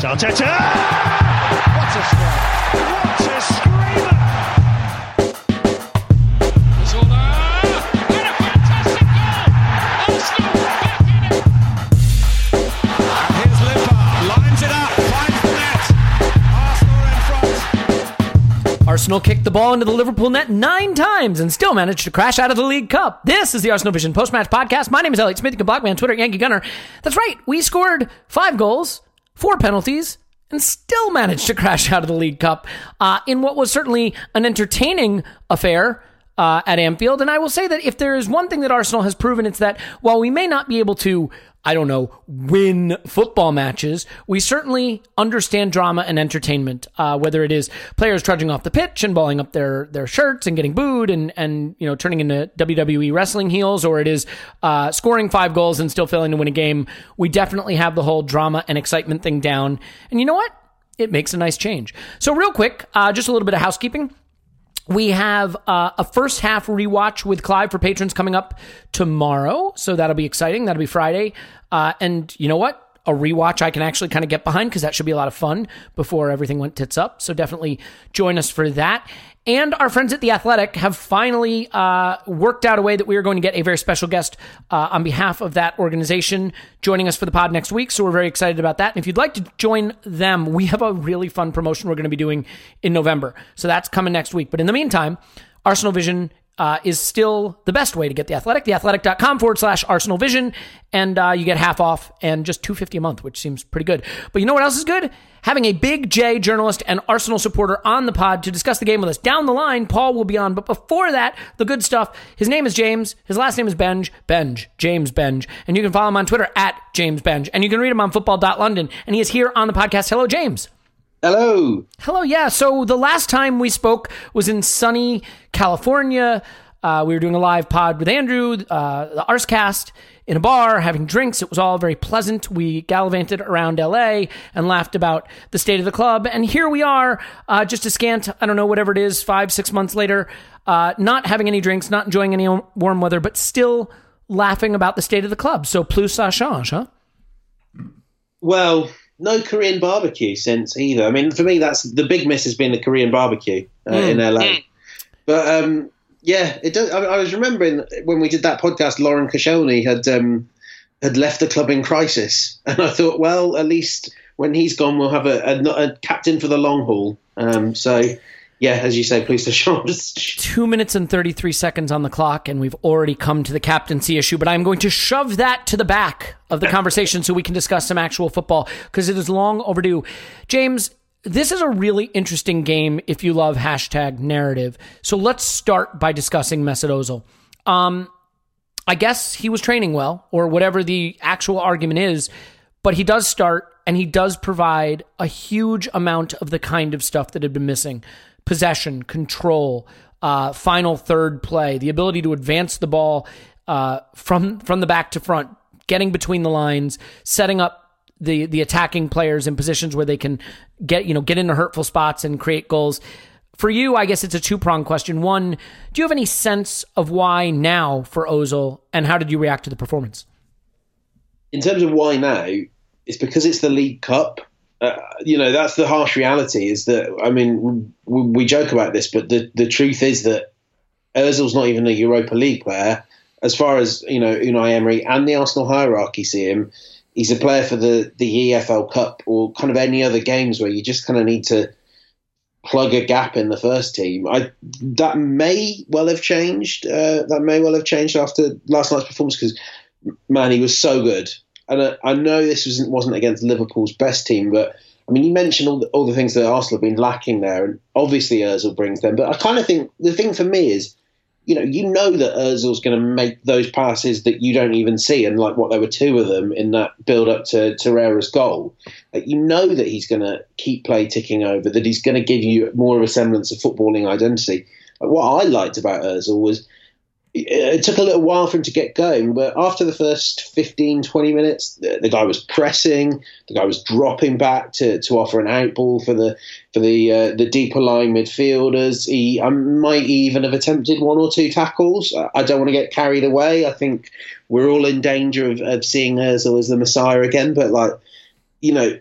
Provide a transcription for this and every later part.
Arteta! What a strike! What a screamer! Zola! And a fantastic goal! Arsenal back in it! And here's Limpar, lines it up, finds the net. Arsenal in front. Arsenal kicked the ball into the Liverpool net nine times and still managed to crash out of the League Cup. This is the Arsenal Vision post match podcast. My name is Elliot Smith. You can block me on Twitter, Yankee Gunner. That's right. We scored five goals, four penalties, and still managed to crash out of the League Cup uh, in what was certainly an entertaining affair. Uh, at Anfield. And I will say that if there is one thing that Arsenal has proven, it's that while we may not be able to, I don't know, win football matches, we certainly understand drama and entertainment. Uh, whether it is players trudging off the pitch and balling up their their shirts and getting booed and and you know turning into WWE wrestling heels, or it is uh, scoring five goals and still failing to win a game, we definitely have the whole drama and excitement thing down. And you know what? It makes a nice change. So real quick, uh, just a little bit of housekeeping. We have uh, a first half rewatch with Clive for patrons coming up tomorrow. So that'll be exciting. That'll be Friday. Uh, and you know what? A rewatch I can actually kind of get behind because that should be a lot of fun before everything went tits up. So definitely join us for that. And our friends at The Athletic have finally uh, worked out a way that we are going to get a very special guest uh, on behalf of that organization joining us for the pod next week. So we're very excited about that. And if you'd like to join them, we have a really fun promotion we're going to be doing in November. So that's coming next week. But in the meantime, Arsenal Vision uh, is still the best way to get the athletic. Theathletic.com forward slash arsenal vision. And uh, you get half off and just 250 a month which seems pretty good. But you know what else is good? Having a big j journalist and arsenal supporter on the pod to discuss the game with us. Down the line paul will be on. But before that the good stuff. His name is james. His last name is Benge. Benge. James Benge. And you can follow him on twitter at james Benge. And you can read him on football.london and he is here on the podcast. Hello james Hello. Hello, yeah. So the last time we spoke was in sunny California. Uh, we were doing a live pod with Andrew, uh, the Arscast, in a bar, having drinks. It was all very pleasant. We gallivanted around LA and laughed about the state of the club. And here we are, uh, just a scant, I don't know, whatever it is, five, six months later, uh, not having any drinks, not enjoying any warm weather, but still laughing about the state of the club. So plus ça change, huh? Well, no Korean barbecue since either. I mean, for me, that's the big miss has been the Korean barbecue uh, in LA. But um, yeah, it does. I, I, was remembering when we did that podcast, Laurent Koscielny had um, had left the club in crisis, and I thought, well, at least when he's gone, we'll have a, a, a captain for the long haul. Um, so. Yeah, as you say, please the Two minutes and 33 seconds on the clock, and we've already come to the captaincy issue, but I'm going to shove that to the back of the conversation so we can discuss some actual football because it is long overdue. James, this is a really interesting game if you love hashtag narrative. So let's start by discussing Mesut Ozil. Um, I guess he was training well, or whatever the actual argument is, but he does start and he does provide a huge amount of the kind of stuff that had been missing possession, control, uh, final third play, the ability to advance the ball uh, from from the back to front, getting between the lines, setting up the the attacking players in positions where they can get you know get into hurtful spots and create goals. For you, I guess it's a two pronged question. One, do you have any sense of why now for Ozil, and how did you react to the performance? In terms of why now, it's because it's the League Cup. Uh, you know, that's the harsh reality. Is that I mean, we, we joke about this, but the the truth is that Ozil's not even a Europa League player. As far as you know, Unai Emery and the Arsenal hierarchy see him, he's a player for the the EFL Cup or kind of any other games where you just kind of need to plug a gap in the first team. I that may well have changed. Uh, that may well have changed after last night's performance because man, he was so good. And I, know this wasn't wasn't against Liverpool's best team, but I mean, you mentioned all the, all the things that Arsenal have been lacking there, and obviously Özil brings them. But I kind of think the thing for me is you know, you know that Özil's going to make those passes that you don't even see, and like what there were two of them in that build up to Torreira's goal. Like, you know that he's going to keep play ticking over, that he's going to give you more of a semblance of footballing identity. what I liked about Özil was it took a little while for him to get going, but after the first 15, 20 minutes, the, the, guy was pressing, the guy was dropping back to, to offer an outball for the for the uh, the deeper line midfielders. He I might even have attempted one or two tackles. I don't want to get carried away. I think we're all in danger of, of seeing Özil as the Messiah again, but like you know,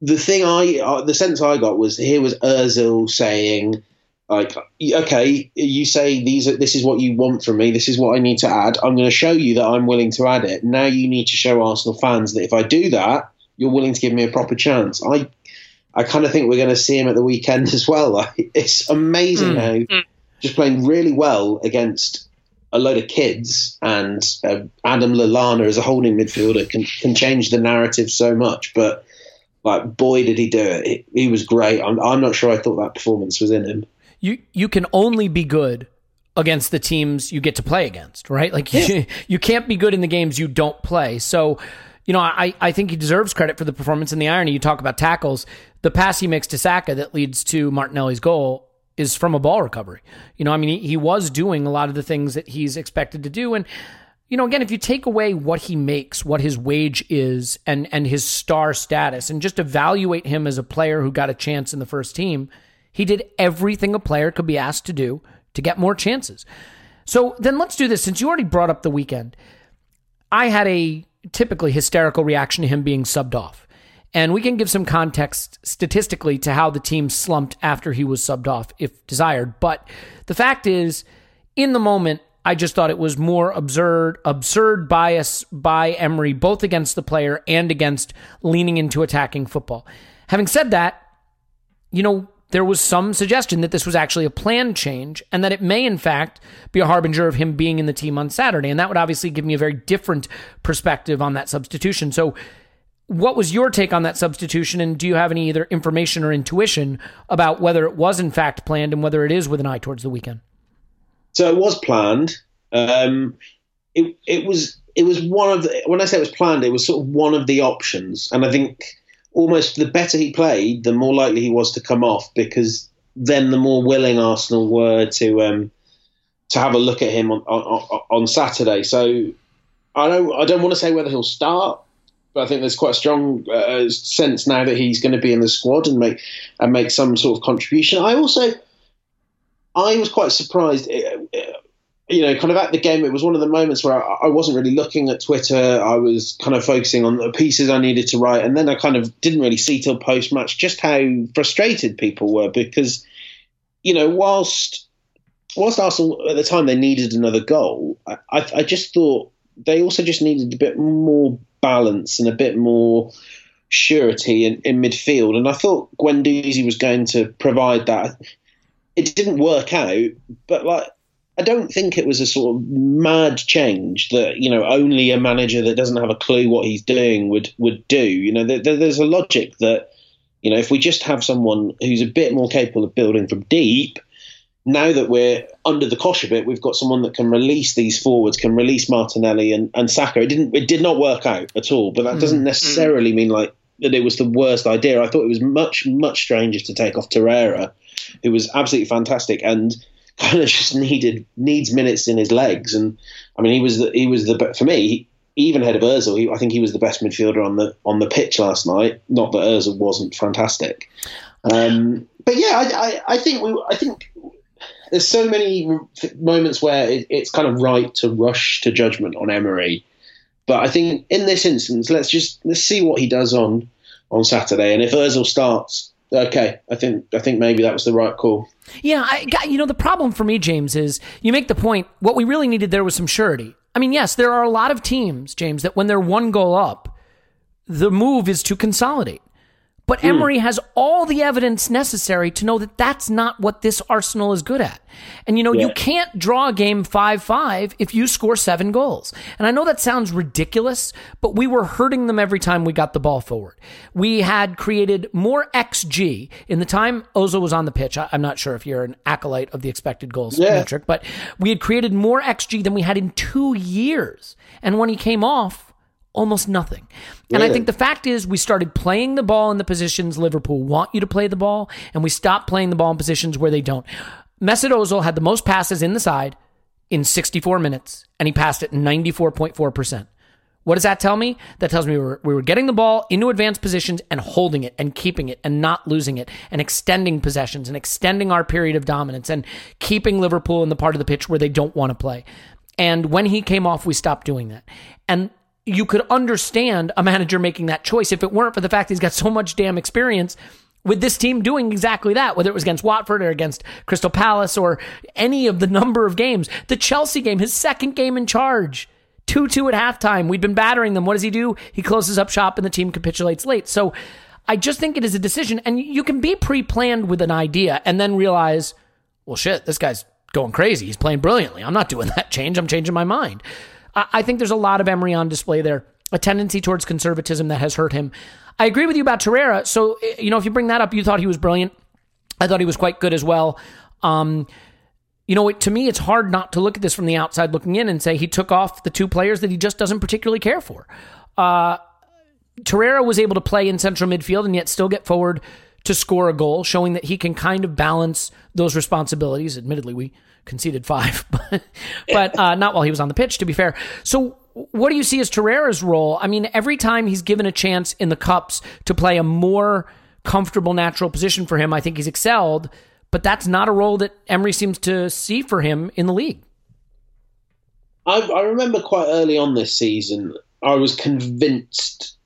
the thing I uh, the sense I got was here was Özil saying like okay you say these are, this is what you want from me this is what i need to add i'm going to show you that i'm willing to add it now you need to show arsenal fans that if i do that you're willing to give me a proper chance i i kind of think we're going to see him at the weekend as well like, it's amazing mm. how just playing really well against a load of kids and uh, adam lallana as a holding midfielder can, can change the narrative so much but like boy did he do it. He, he was great. I'm, I'm not sure I thought that performance was in him you you can only be good against the teams you get to play against, right? Like yeah. you, you can't be good in the games you don't play. So, you know, I, I think he deserves credit for the performance and the irony. You talk about tackles. The pass he makes to Saka that leads to Martinelli's goal is from a ball recovery. You know, I mean, he, he was doing a lot of the things that he's expected to do. And, you know, again, if you take away what he makes, what his wage is, and and his star status, and just evaluate him as a player who got a chance in the first team, he did everything a player could be asked to do to get more chances. So then let's do this. Since you already brought up the weekend, I had a typically hysterical reaction to him being subbed off. And we can give some context statistically to how the team slumped after he was subbed off, if desired. But the fact is, in the moment, I just thought it was more absurd, absurd bias by Emery, both against the player and against leaning into attacking football. Having said that, you know, there was some suggestion that this was actually a planned change and that it may, in fact, be a harbinger of him being in the team on Saturday. And that would obviously give me a very different perspective on that substitution. So, what was your take on that substitution? And do you have any either information or intuition about whether it was, in fact, planned and whether it is with an eye towards the weekend? So, it was planned. Um, it, it was it was one of the, when I say it was planned, it was sort of one of the options, and I think almost the better he played, the more likely he was to come off because then the more willing Arsenal were to um, to have a look at him on, on, on Saturday. So I don't I don't want to say whether he'll start, but I think there's quite a strong uh, sense now that he's going to be in the squad and make and make some sort of contribution. I also I was quite surprised. Uh, uh, you know, kind of at the game, it was one of the moments where I, I, wasn't really looking at Twitter. I was kind of focusing on the pieces I needed to write, and then I kind of didn't really see till post match just how frustrated people were because, you know, whilst whilst Arsenal at the time they needed another goal, I, I, I just thought they also just needed a bit more balance and a bit more surety in, in midfield, and I thought Guendouzi was going to provide that. It didn't work out, but like I don't think it was a sort of mad change that you know only a manager that doesn't have a clue what he's doing would would do. You know, there, there's a logic that You know, if we just have someone who's a bit more capable of building from deep, now that we're under the cosh a bit, we've got someone that can release these forwards, can release Martinelli and, and Saka. It didn't it did not work out at all, but that mm. doesn't mm. necessarily mean like that it was the worst idea. I thought it was much, much stranger to take off Torreira, who was absolutely fantastic and kind of just needed needs minutes in his legs. And I mean he was the, he was the for me, even ahead of Özil, I think he was the best midfielder on the on the pitch last night. Not that Özil wasn't fantastic, um, but yeah, I, I, I think we, I think there's so many moments where it, it's kind of right to rush to judgment on Emery, but I think in this instance, let's just let's see what he does on on Saturday, and if Özil starts, okay, I think I think maybe that was the right call. Yeah, I, got, you know the problem for me, James, is you make the point. What we really needed there was some surety. I mean, yes, there are a lot of teams, James, that when they're one goal up, the move is to consolidate. But hmm. Emery has all the evidence necessary to know that that's not what this Arsenal is good at. And you know, yeah. you can't draw a game 5-5 if you score 7 goals. And I know that sounds ridiculous, but we were hurting them every time we got the ball forward. We had created more XG in the time Ozil was on the pitch. I, am not sure if you're an acolyte of the expected goals yeah. metric, but we had created more XG than we had in 2 years. And when he came off, almost nothing. And I think the fact is, we started playing the ball in the positions Liverpool want you to play the ball, and we stopped playing the ball in positions where they don't. Mesut Ozil had the most passes in the side in 64 minutes, and he passed it 94.4%. What does that tell me? That tells me we were, we were getting the ball into advanced positions and holding it and keeping it and not losing it and extending possessions and extending our period of dominance and keeping Liverpool in the part of the pitch where they don't want to play. And when he came off, we stopped doing that. And you could understand a manager making that choice if it weren't for the fact he's got so much damn experience with this team doing exactly that, whether it was against Watford or against Crystal Palace or any of the number of games. The Chelsea game, his second game in charge, 2 2 at halftime. We'd been battering them. What does he do? He closes up shop and the team capitulates late. So I just think it is a decision. And you can be pre planned with an idea and then realize, well, shit, this guy's going crazy. He's playing brilliantly. I'm not doing that change. I'm changing my mind. I think there's a lot of Emery on display there, a tendency towards conservatism that has hurt him. I agree with you about Torreira. So, you know, if you bring that up, you thought he was brilliant. I thought he was quite good as well. Um, you know, to me, it's hard not to look at this from the outside looking in and say he took off the two players that he just doesn't particularly care for. Uh, Torreira was able to play in central midfield and yet still get forward to score a goal, showing that he can kind of balance those responsibilities. Admittedly, we conceded five, but, but uh, not while he was on the pitch, to be fair. So, what do you see as Torreira's role? I mean, every time he's given a chance in the Cups to play a more comfortable, natural position for him, I think he's excelled, but that's not a role that Emery seems to see for him in the league. I, I remember quite early on this season, I was convinced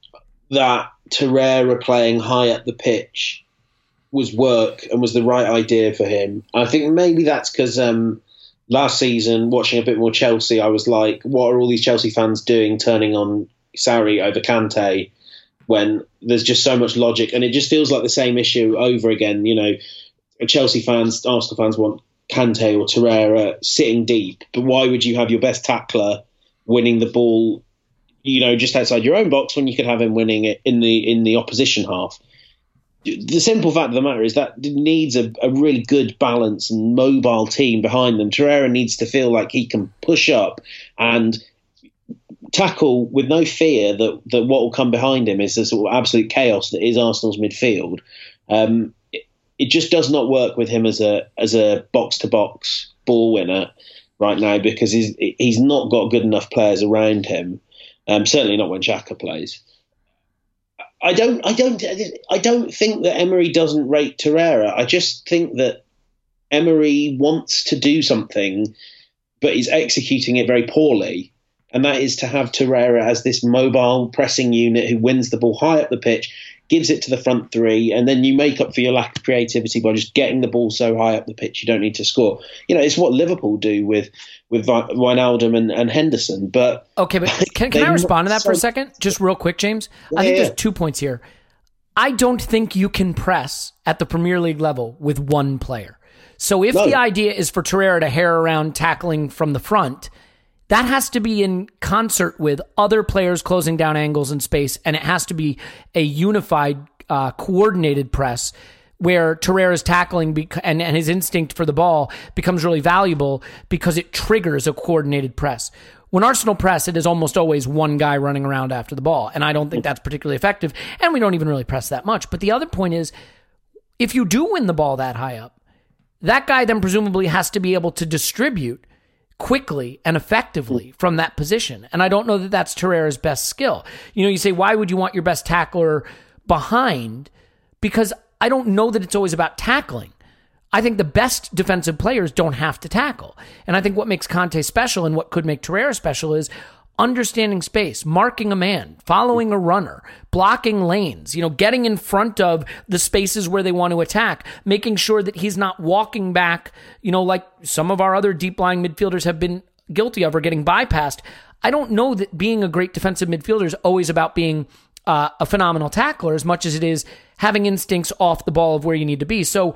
that Torreira playing high up the pitch was work and was the right idea for him. I think maybe that's because um, last season, watching a bit more Chelsea, I was like, what are all these Chelsea fans doing turning on Sarri over Kante when there's just so much logic? And it just feels like the same issue over again. You know, Chelsea fans, Arsenal fans want Kante or Torreira sitting deep, but why would you have your best tackler winning the ball? You know, just outside your own box when you could have him winning it in the in the opposition half the simple fact of the matter is that needs a, a, really good balance and mobile team behind them. Torreira needs to feel like he can push up and tackle with no fear that, that what will come behind him is the sort of absolute chaos that is Arsenal's midfield. Um, it, it, just does not work with him as a as a box to box ball winner right now because he's he's not got good enough players around him. Um, certainly not when Xhaka plays. I don't, I don't, I don't think that Emery doesn't rate Torreira. I just think that Emery wants to do something, but is executing it very poorly. And that is to have Torreira as this mobile pressing unit who wins the ball high up the pitch, gives it to the front three, and then you make up for your lack of creativity by just getting the ball so high up the pitch you don't need to score. You know, it's what Liverpool do with with Wijnaldum and, and Henderson. But okay, but can, can I respond to that so, for a second, just real quick, James? I think yeah. there's two points here. I don't think you can press at the Premier League level with one player. So if no. the idea is for Torreira to hair around tackling from the front, that has to be in concert with other players closing down angles in space, and it has to be a unified uh, coordinated press where Torreira's tackling bec- and, and his instinct for the ball becomes really valuable because it triggers a coordinated press. When Arsenal press, it is almost always one guy running around after the ball. And I don't think that's particularly effective. And we don't even really press that much. But the other point is if you do win the ball that high up, that guy then presumably has to be able to distribute quickly and effectively from that position. And I don't know that that's Torreira's best skill. You know, you say, why would you want your best tackler behind? Because I don't know that it's always about tackling. I think the best defensive players don't have to tackle. And I think what makes Kante special and what could make Torreira special is understanding space, marking a man, following a runner, blocking lanes, you know, getting in front of the spaces where they want to attack, making sure that he's not walking back, you know, like some of our other deep lying midfielders have been guilty of or getting bypassed. I don't know that being a great defensive midfielder is always about being uh, a phenomenal tackler as much as it is having instincts off the ball of where you need to be. So,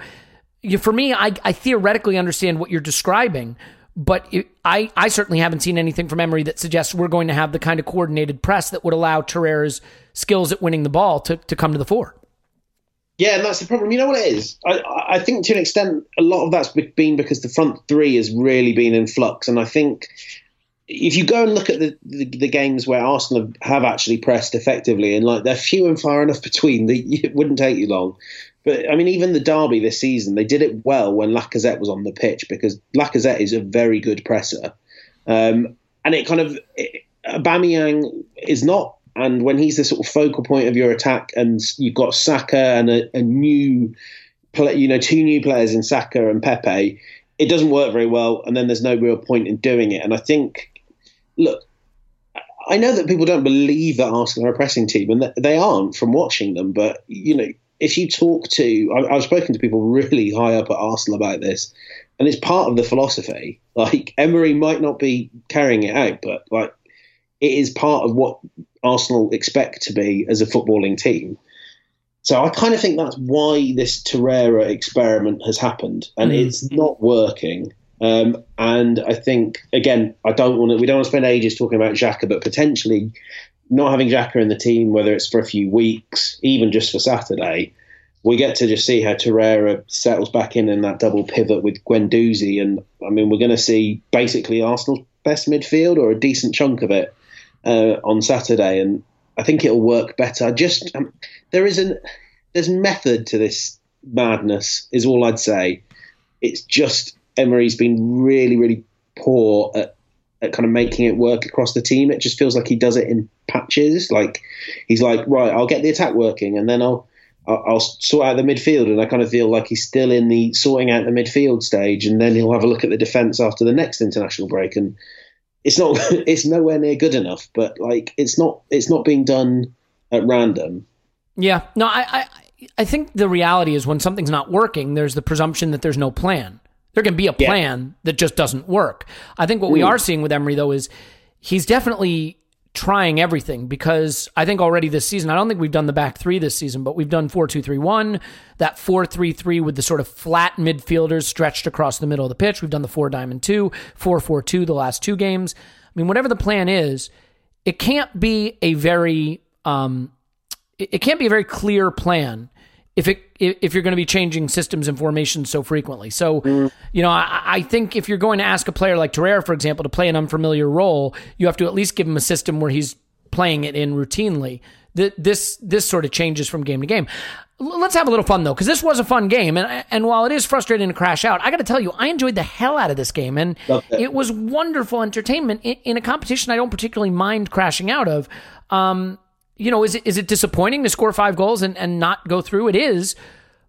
you, for me, I, I theoretically understand what you're describing, but it, I, I certainly haven't seen anything from Emery that suggests we're going to have the kind of coordinated press that would allow Torreira's skills at winning the ball to, to come to the fore. Yeah, and that's the problem. You know what it is? I, I think to an extent, a lot of that's been because the front three has really been in flux. And I think if you go and look at the, the, the, games where Arsenal have actually pressed effectively, and like they're few and far enough between that it wouldn't take you long. But I mean, even the derby this season, they did it well when Lacazette was on the pitch because Lacazette is a very good presser, um, and it kind of it, is not. And when he's the sort of focal point of your attack, and you've got Saka and a, a new, play, you know, two new players in Saka and Pepe, it doesn't work very well. And then there's no real point in doing it. And I think, look, I know that people don't believe that Arsenal are a pressing team, and they aren't from watching them. But you know, if you talk to, I, I've spoken to people really high up at Arsenal about this, and it's part of the philosophy. Like Emery might not be carrying it out, but like it is part of what Arsenal expect to be as a footballing team. So I kind of think that's why this Torreira experiment has happened, and mm-hmm. it's not working. Um, and I think again, I don't want to. We don't want to spend ages talking about Xhaka, but potentially not having Xhaka in the team, whether it's for a few weeks, even just for Saturday, we get to just see how Torreira settles back in in that double pivot with Guendouzi, and I mean we're going to see basically Arsenal's best midfield or a decent chunk of it uh, on Saturday, and I think it'll work better. Just um, there isn't there's method to this madness, is all I'd say. It's just Emery's been really really poor at at kind of making it work across the team. It just feels like he does it in patches. Like he's like, right, I'll get the attack working, and then I'll I'll sort out the midfield, and I kind of feel like he's still in the sorting out the midfield stage, and then he'll have a look at the defence after the next international break, and it's not it's nowhere near good enough. But like it's not it's not being done at random. Yeah, no, I I, I think the reality is when something's not working, there's the presumption that there's no plan. There can be a plan yeah. that just doesn't work. I think what Ooh. we are seeing with Emery though is he's definitely trying everything because I think already this season, I don't think we've done the back three this season, but we've done 4 2 3 1, that 4 3 3 with the sort of flat midfielders stretched across the middle of the pitch. We've done the 4 diamond 2, 4 4 2 the last two games. I mean, whatever the plan is, it can't be a very, um, it can't be a very clear plan if it if you're going to be changing systems and formations so frequently. So, mm. you know, I, I, think if you're going to ask a player like Torreira, for example, to play an unfamiliar role, you have to at least give him a system where he's playing it in routinely. This this sort of changes from game to game. Let's have a little fun though, because this was a fun game, and and while it is frustrating to crash out, I got to tell you, I enjoyed the hell out of this game, and it was wonderful entertainment in, in, a competition I don't particularly mind crashing out of. Um, you know, is it, is it disappointing to score five goals and, and not go through? It is,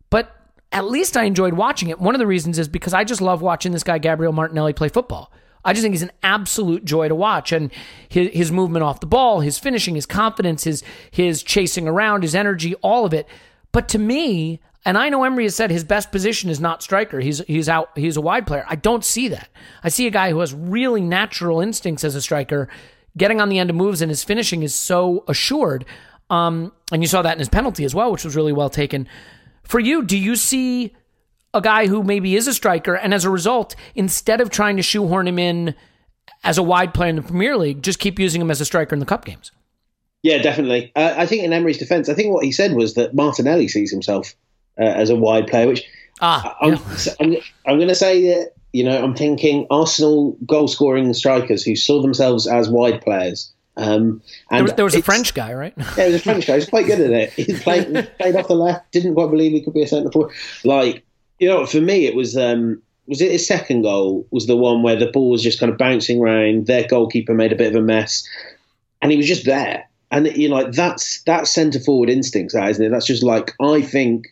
but at least I enjoyed watching it. One of the reasons is because I just love watching this guy, Gabriel Martinelli, play football. I just think he's an absolute joy to watch. And his, his movement off the ball, his finishing, his confidence, his, his chasing around, his energy, all of it. But to me, and I know Emery has said his best position is not striker. He's he's out. He's a wide player. I don't see that. I see a guy who has really natural instincts as a striker getting on the end of moves and his finishing is so assured. Um, and you saw that in his penalty as well, which was really well taken. For you, do you see a guy who maybe is a striker, and as a result, instead of trying to shoehorn him in as a wide player in the Premier League, just keep using him as a striker in the cup games? Yeah, definitely. Uh, I think in Emery's defence, I think what he said was that Martinelli sees himself uh, as a wide player, which Ah, I'm, yeah. I'm, I'm going to say that, you know, I'm thinking Arsenal goal scoring strikers who saw themselves as wide players. Um, and there was, there was a French guy, right? Yeah, he was a French guy. He was quite good at it. He played, played off the left, didn't quite believe he could be a centre forward. Like, you know, for me, it was. Um, was it his second goal? Was the one where the ball was just kind of bouncing around. Their goalkeeper made a bit of a mess, and he was just there. And you know, like that's that's centre forward instincts, that isn't it? That's just like I think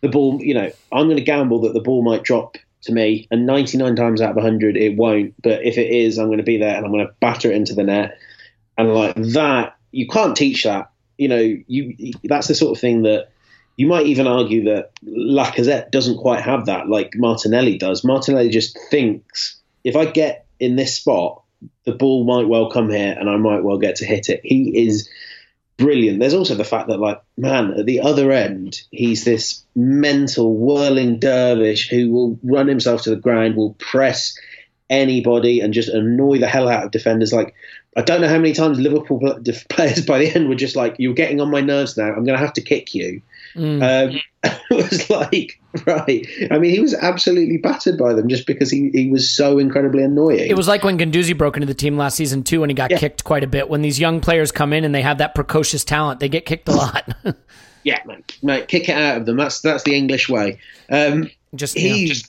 the ball. You know, I'm going to gamble that the ball might drop to me, and 99 times out of 100 it won't. But if it is, I'm going to be there and I'm going to batter it into the net. And like that, you can't teach that. You know, you that's the sort of thing that you might even argue that Lacazette doesn't quite have that, like Martinelli does. Martinelli just thinks if I get in this spot, the ball might well come here, and I might well get to hit it. He is brilliant. There's also the fact that, like, man, at the other end, he's this mental whirling dervish who will run himself to the ground, will press anybody, and just annoy the hell out of defenders. Like, I don't know how many times Liverpool players by the end were just like, "You're getting on my nerves now. I'm going to have to kick you." Mm. Um, it was like, right. I mean, he was absolutely battered by them just because he, he was so incredibly annoying. It was like when Guendouzi broke into the team last season too, and he got Yeah. kicked quite a bit. When these young players come in and they have that precocious talent, they get kicked a lot. yeah, man, mate, kick it out of them. That's that's the English way. Um, just, you know, he's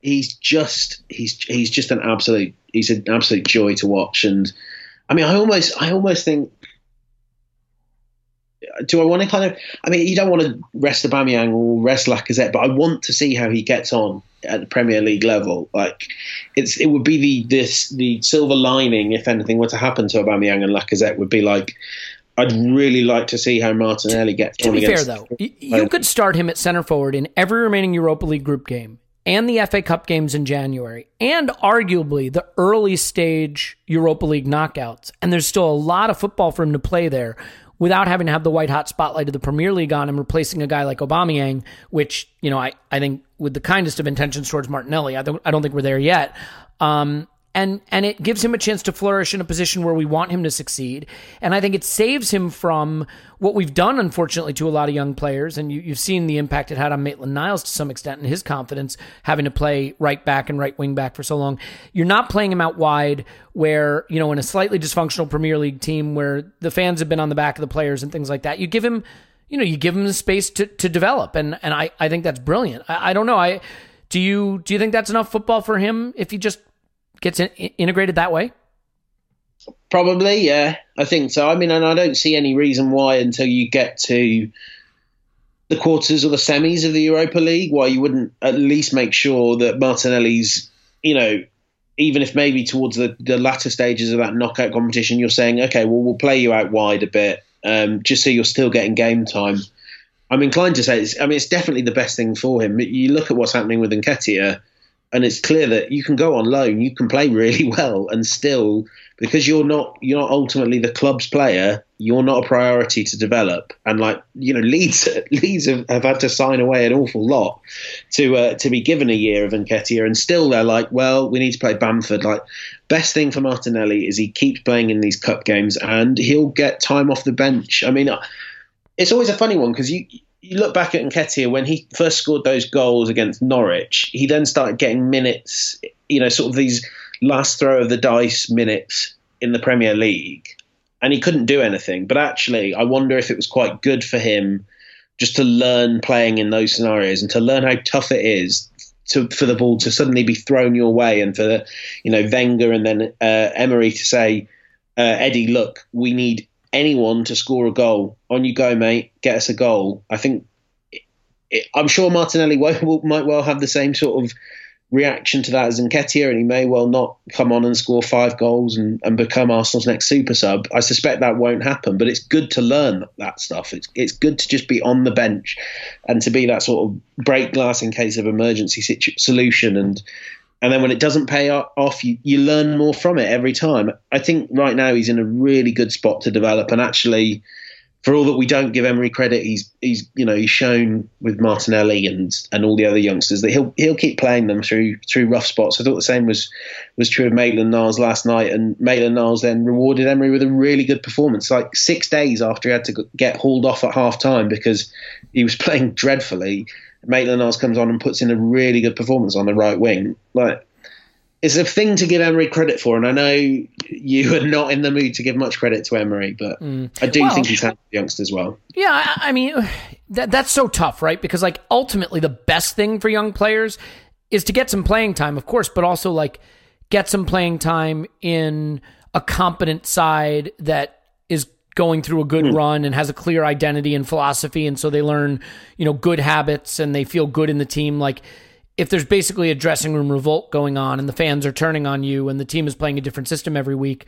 he's just he's he's just an absolute he's an absolute joy to watch. And I mean, I almost I almost think. Do I want to kind of? I mean, you don't want to rest Aubameyang or rest Lacazette, but I want to see how he gets on at the Premier League level. Like, it's it would be the this the silver lining if anything were to happen to Aubameyang and Lacazette would be like. I'd really like to see how Martinelli gets To on be fair, though, you could start him at center forward in every remaining Europa League group game and the FA Cup games in January, and arguably the early stage Europa League knockouts. And there's still a lot of football for him to play there without having to have the white hot spotlight of the Premier League on him, replacing a guy like Aubameyang, which, you know, I, I think with the kindest of intentions towards Martinelli, I don't, I don't think we're there yet. Um, and and it gives him a chance to flourish in a position where we want him to succeed. And I think it saves him from what we've done, unfortunately, to a lot of young players. And you, you've seen the impact it had on Maitland Niles to some extent and his confidence having to play right back and right wing back for so long. You're not playing him out wide, where you know in a slightly dysfunctional Premier League team where the fans have been on the back of the players and things like that. You give him, you know, you give him the space to to develop, and and I I think that's brilliant. I, I don't know, I. Do you do you think that's enough football for him if he just gets in, integrated that way? Probably, yeah, I think so. I mean, and I don't see any reason why until you get to the quarters or the semis of the Europa League, why you wouldn't at least make sure that Martinelli's, you know, even if maybe towards the, the latter stages of that knockout competition, you're saying, okay, well, we'll play you out wide a bit, um, just so you're still getting game time. I'm inclined to say, it's, I mean, it's definitely the best thing for him. You look at what's happening with Nketiah, and it's clear that you can go on loan, you can play really well, and still because you're not you're not ultimately the club's player, you're not a priority to develop. And like you know, Leeds Leeds have, have had to sign away an awful lot to uh, to be given a year of Nketiah, and still they're like, well, we need to play Bamford. Like best thing for Martinelli is he keeps playing in these cup games, and he'll get time off the bench. I mean, it's always a funny one because you you look back at Nketiah when he first scored those goals against Norwich, he then started getting minutes, you know, sort of these last throw of the dice minutes in the Premier League, and he couldn't do anything. But actually, I wonder if it was quite good for him just to learn playing in those scenarios and to learn how tough it is to for the ball to suddenly be thrown your way, and for the, you know Wenger and then uh, Emery to say, uh, Eddie, look, we need anyone to score a goal. On you go, mate. Get us a goal. I think I'm sure Martinelli will, might well have the same sort of reaction to that as Nketiah, and he may well not come on and score five goals and, and become Arsenal's next super sub. I suspect that won't happen, but it's good to learn that stuff. It's it's good to just be on the bench and to be that sort of break glass in case of emergency situ- solution and. And then when it doesn't pay off, you, you learn more from it every time. I think right now he's in a really good spot to develop. And actually, for all that we don't give Emery credit, he's he's you know he's shown with Martinelli and and all the other youngsters that he'll he'll keep playing them through through rough spots. I thought the same was was true of Maitland Niles last night, and Maitland Niles then rewarded Emery with a really good performance. Like six days after he had to get hauled off at half time because he was playing dreadfully, Maitland Niles comes on and puts in a really good performance on the right wing. Like it's a thing to give Emery credit for, and I know you are not in the mood to give much credit to Emery, but mm. I do well, think he's handled youngsters well. Yeah, I, I mean that that's so tough, right? Because like ultimately, the best thing for young players is to get some playing time, of course, but also like get some playing time in a competent side that is going through a good mm. run and has a clear identity and philosophy, and so they learn, you know, good habits and they feel good in the team, like if there's basically a dressing room revolt going on and the fans are turning on you and the team is playing a different system every week,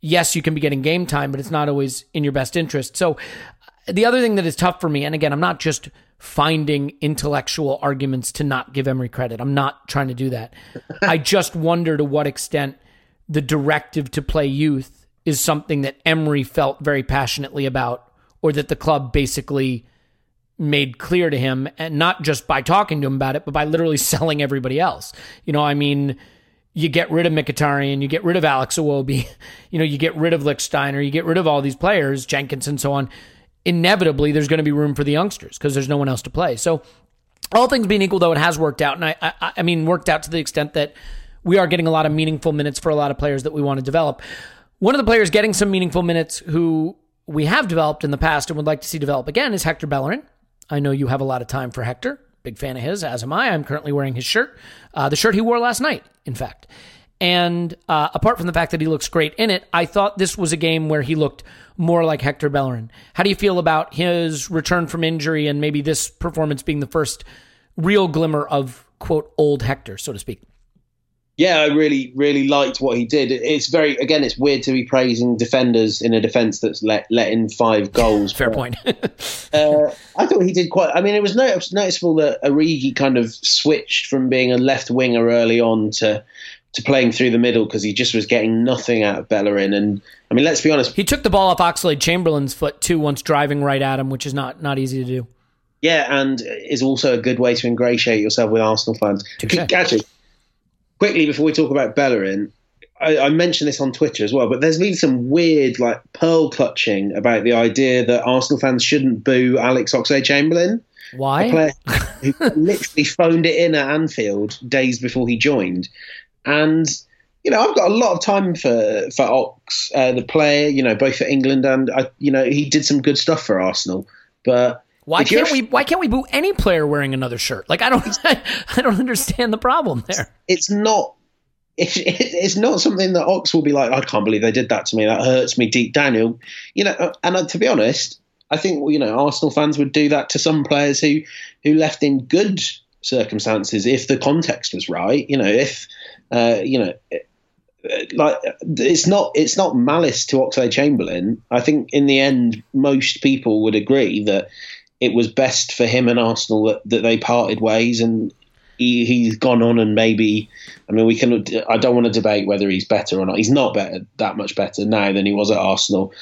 yes, you can be getting game time, but it's not always in your best interest. So the other thing that is tough for me, and again, I'm not just finding intellectual arguments to not give Emery credit. I'm not trying to do that. I just wonder to what extent the directive to play youth is something that Emery felt very passionately about, or that the club basically made clear to him, and not just by talking to him about it, but by literally selling everybody else. You know, I mean, you get rid of Mkhitaryan, you get rid of Alex Iwobi, you know, you get rid of Lichtsteiner, you get rid of all these players, Jenkins and so on. Inevitably, there's going to be room for the youngsters because there's no one else to play. So, all things being equal, though, it has worked out, and I, I, I mean, worked out to the extent that we are getting a lot of meaningful minutes for a lot of players that we want to develop. One of the players getting some meaningful minutes who we have developed in the past and would like to see develop again is Hector Bellerin. I know you have a lot of time for Hector. Big fan of his, as am I. I'm currently wearing his shirt, uh, the shirt he wore last night, in fact. And uh, apart from the fact that he looks great in it, I thought this was a game where he looked more like Hector Bellerin. How do you feel about his return from injury and maybe this performance being the first real glimmer of, quote, old Hector, so to speak? Yeah, I really, really liked what he did. It's very, again, it's weird to be praising defenders in a defence that's let let in five goals. Fair but, point. uh, I thought he did quite. I mean, it was noticeable that Origi kind of switched from being a left winger early on to to playing through the middle because he just was getting nothing out of Bellerin. And I mean, let's be honest, he took the ball off Oxlade Chamberlain's foot too once driving right at him, which is not not easy to do. Yeah, and is also a good way to ingratiate yourself with Arsenal fans. Actually, quickly before we talk about Bellerin, I, I, mentioned this on Twitter as well, but there's been some weird like pearl clutching about the idea that Arsenal fans shouldn't boo Alex Oxlade Chamberlain. Why? who literally phoned it in at Anfield days before he joined, and you know I've got a lot of time for for Ox, uh, the player. You know, both for England and I, you know he did some good stuff for Arsenal, but why can't we? Why can't we boo any player wearing another shirt? Like I don't, I don't understand the problem there. It's not. it's not something that Ox will be like. I can't believe they did that to me. That hurts me deep down. You know, uh, and uh, to be honest, I think you know Arsenal fans would do that to some players who who left in good circumstances if the context was right. You know, if uh, you know like it's not it's not malice to Oxlade Chamberlain. I think in the end, most people would agree that it was best for him and Arsenal that, that they parted ways, and he, he's gone on and maybe. I mean, we can. I don't want to debate whether he's better or not. He's not better, that much better now than he was at Arsenal.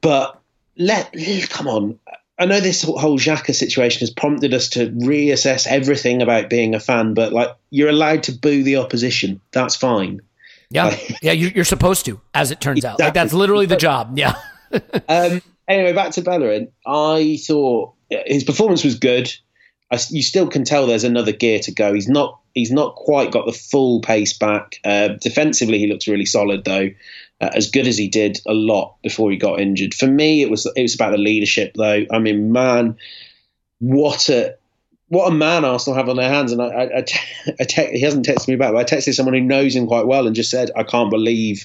But let come on. I know this whole Xhaka situation has prompted us to reassess everything about being a fan, but like you're allowed to boo the opposition. That's fine. Yeah, like, yeah, you're supposed to, as it turns exactly. out. Like that's literally the job. Yeah. um, anyway, back to Bellerin. I thought his performance was good. I, you still can tell there's another gear to go. He's not he's not quite got the full pace back. Uh, defensively, he looks really solid though, uh, as good as he did a lot before he got injured. For me, it was it was about the leadership though. I mean, man, what a what a man Arsenal have on their hands. And I, I, I, te- I te- he hasn't texted me back, but I texted someone who knows him quite well and just said, I can't believe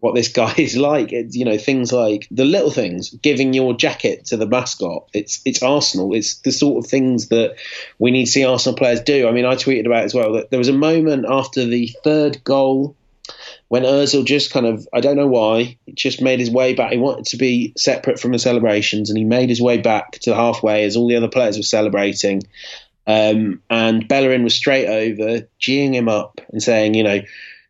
what this guy is like. It's, you know, things like the little things, giving your jacket to the mascot. It's it's Arsenal. It's the sort of things that we need to see Arsenal players do. I mean, I tweeted about as well that there was a moment after the third goal when Özil just kind of, I don't know why, just made his way back. He wanted to be separate from the celebrations, and he made his way back to halfway as all the other players were celebrating. Um, and Bellerin was straight over, geeing him up and saying, you know,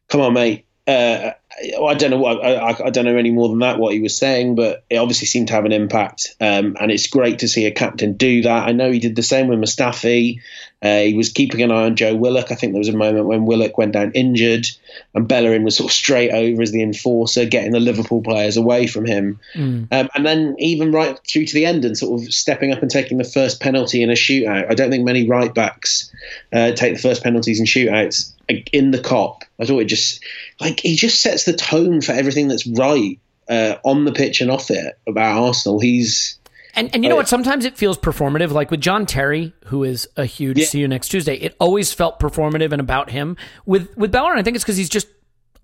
come on, mate, uh, I don't know what I, I, don't know any more than that what he was saying, but it obviously seemed to have an impact. Um, and it's great to see a captain do that. I know he did the same with Mustafi. Uh, he was keeping an eye on Joe Willock. I think there was a moment when Willock went down injured, and Bellerin was sort of straight over as the enforcer, getting the Liverpool players away from him. Mm. Um, and then even right through to the end, and sort of stepping up and taking the first penalty in a shootout. I don't think many right backs uh, take the first penalties in shootouts in the cop. I thought it just like he just sets the tone for everything that's right uh, on the pitch and off it about Arsenal. He's and and you know what? Sometimes it feels performative. Like with John Terry, who is a huge yeah. see you next Tuesday. It always felt performative and about him. With with Bellerin, I think it's because he's just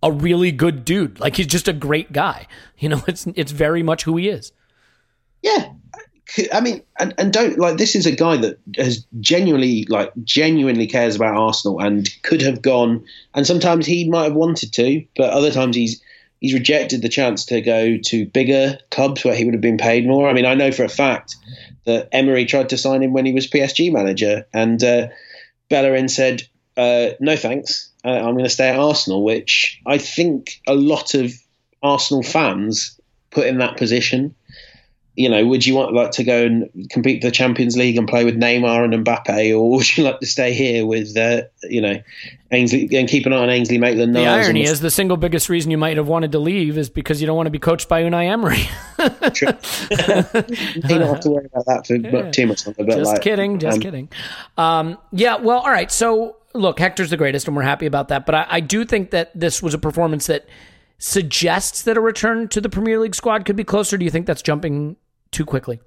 a really good dude. Like he's just a great guy. You know, it's it's very much who he is. Yeah, I mean, and, and don't like this is a guy that has genuinely, like, genuinely cares about Arsenal and could have gone. And sometimes he might have wanted to, but other times he's he's rejected the chance to go to bigger clubs where he would have been paid more. I mean, I know for a fact that Emery tried to sign him when he was PSG manager, and uh, Bellerin said, uh, "No thanks, uh, I'm going to stay at Arsenal." Which I think a lot of Arsenal fans put in that position you know, would you want like to go and compete for the Champions League and play with Neymar and Mbappe, or would you like to stay here with, uh, you know, Ainsley and keep an eye on Ainsley Maitland? The irony is the single biggest reason you might have wanted to leave is because you don't want to be coached by Unai Emery. True. you don't have to worry about that for yeah. too much longer. But just like, kidding, just um, kidding. Um, yeah, well, all right. So look, Hector's the greatest, and we're happy about that. But I, I do think that this was a performance that suggests that a return to the Premier League squad could be closer? Do you think that's jumping too quickly?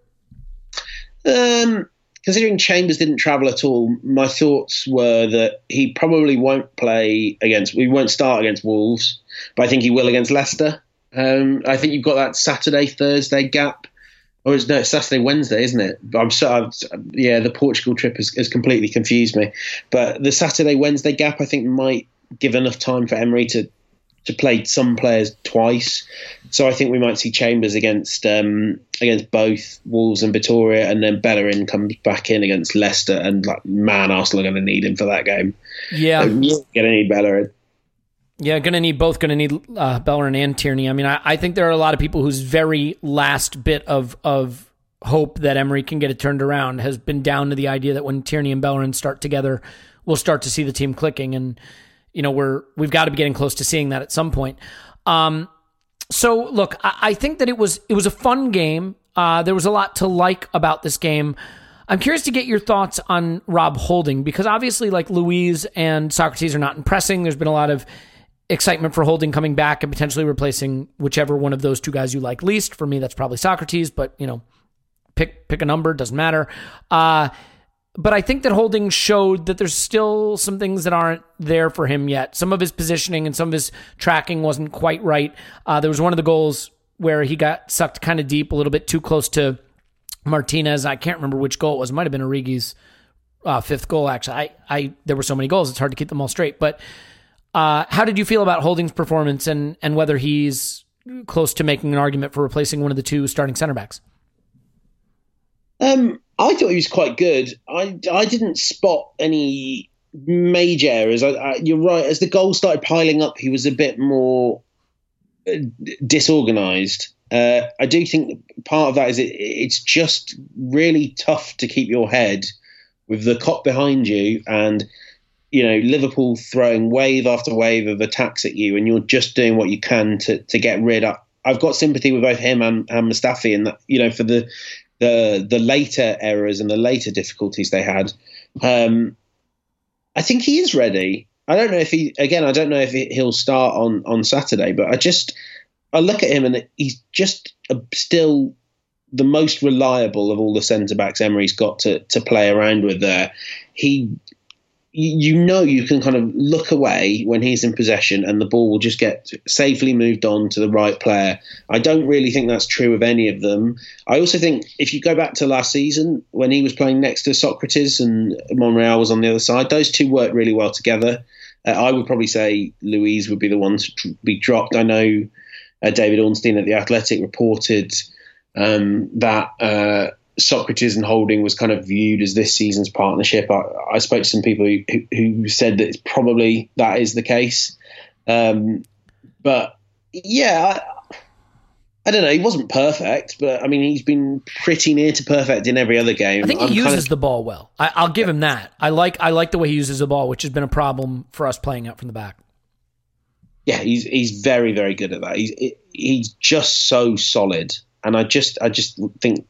Um, considering Chambers didn't travel at all, my thoughts were that he probably won't play against. We won't start against Wolves, but I think he will against Leicester. Um, I think you've got that Saturday Thursday gap, or it's no Saturday Wednesday, isn't it? I'm so yeah. The Portugal trip has, has completely confused me, but the Saturday Wednesday gap I think might give enough time for Emery to to play some players twice. So I think we might see Chambers against um, against both Wolves and Vitoria, and then Bellerin comes back in against Leicester. And like, man, Arsenal are going to need him for that game. Yeah, going to need Bellerin. Yeah, going to need both. Going to need uh, Bellerin and Tierney. I mean, I, I think there are a lot of people whose very last bit of of hope that Emery can get it turned around has been down to the idea that when Tierney and Bellerin start together, we'll start to see the team clicking and you know we're we've got to be getting close to seeing that at some point. Um, so look, I, I, think that it was it was a fun game. Uh, there was a lot to like about this game. I'm curious to get your thoughts on Rob Holding because obviously, like Luiz and Sokratis are not impressing. There's been a lot of excitement for Holding coming back and potentially replacing whichever one of those two guys you like least. For me, that's probably Sokratis, but you know, pick pick a number doesn't matter. Uh, but I think that Holding showed that there's still some things that aren't there for him yet. Some of his positioning and some of his tracking wasn't quite right. Uh, there was one of the goals where he got sucked kind of deep, a little bit too close to Martinez. I can't remember which goal it was. It might have been Origi's uh, fifth goal. Actually, I, I there were so many goals, it's hard to keep them all straight. But uh, how did you feel about Holding's performance and and whether he's close to making an argument for replacing one of the two starting center backs? Um, I thought he was quite good. I I didn't spot any major errors. I, I, you're right. As the goals started piling up, he was a bit more uh, disorganized. Uh, I do think part of that is it, it's just really tough to keep your head with the Kop behind you and you know Liverpool throwing wave after wave of attacks at you, and you're just doing what you can to to get rid of. I've got sympathy with both him and, and Mustafi, and that you know for the the the later errors and the later difficulties they had. Um, I think he is ready. I don't know if he again. I don't know if he'll start on on Saturday, but I just I look at him and he's just still the most reliable of all the centre backs Emery's got to to play around with. There, he you know you can kind of look away when he's in possession and the ball will just get safely moved on to the right player. I don't really think that's true of any of them. I also think if you go back to last season when he was playing next to Sokratis and Monreal was on the other side, those two worked really well together. Uh, I would probably say Luiz would be the one to be dropped. I know uh, David Ornstein at The Athletic reported um, that. Uh, Sokratis and Holding was kind of viewed as this season's partnership. I, I spoke to some people who, who, who, said that it's probably that is the case. Um, but yeah, I, I don't know. He wasn't perfect, but I mean, he's been pretty near to perfect in every other game. I think he I'm uses kind of- the ball well. I, I'll give him that. I like I like the way he uses the ball, which has been a problem for us playing out from the back. yeah, he's he's very very good at that. He's he's just so solid, and I just I just think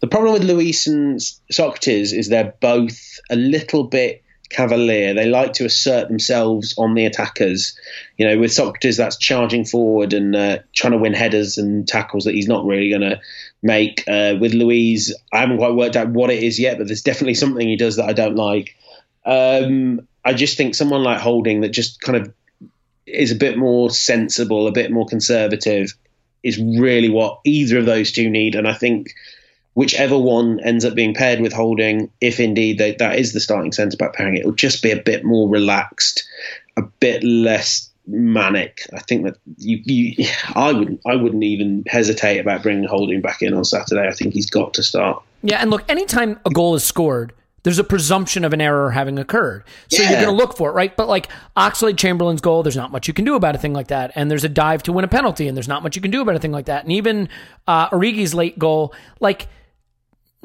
the problem with Luiz and Sokratis is they're both a little bit cavalier. They like to assert themselves on the attackers. You know, with Sokratis, that's charging forward and uh, trying to win headers and tackles that he's not really going to make. Uh, with Luiz, I haven't quite worked out what it is yet, but there's definitely something he does that I don't like. Um, I just think someone like Holding that just kind of is a bit more sensible, a bit more conservative, is really what either of those two need. And I think whichever one ends up being paired with Holding, if indeed they, that is the starting centre back pairing, it will just be a bit more relaxed, a bit less manic. I think that you, you I wouldn't, I wouldn't even hesitate about bringing Holding back in on Saturday. I think he's got to start. Yeah, and look, anytime a goal is scored, there's a presumption of an error having occurred. So Yeah. you're going to look for it, right? But like Oxlade Chamberlain's goal, there's not much you can do about a thing like that. And there's a dive to win a penalty, and there's not much you can do about a thing like that. And even uh, Origi's late goal, like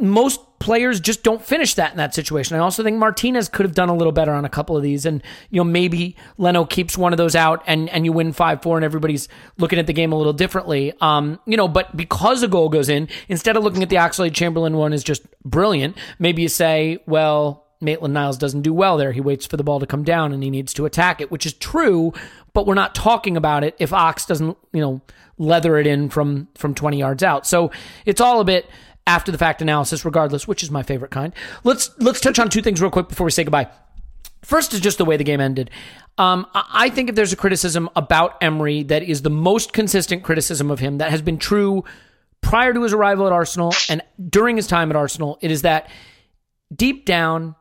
most players just don't finish that in that situation. I also think Martinez could have done a little better on a couple of these, and you know maybe Leno keeps one of those out, and and you win five four, and everybody's looking at the game a little differently. Um, you know, but because a goal goes in, instead of looking at the Oxlade Chamberlain one is just brilliant, maybe you say, well. Maitland Niles doesn't do well there. He waits for the ball to come down and he needs to attack it, which is true, but we're not talking about it if Ox doesn't, you know, leather it in from from 20 yards out. So it's all a bit after the fact analysis regardless, which is my favorite kind. Let's let's touch on two things real quick before we say goodbye. First is just the way the game ended. Um, I think if there's a criticism about Emery that is the most consistent criticism of him that has been true prior to his arrival at Arsenal and during his time at Arsenal, it is that deep down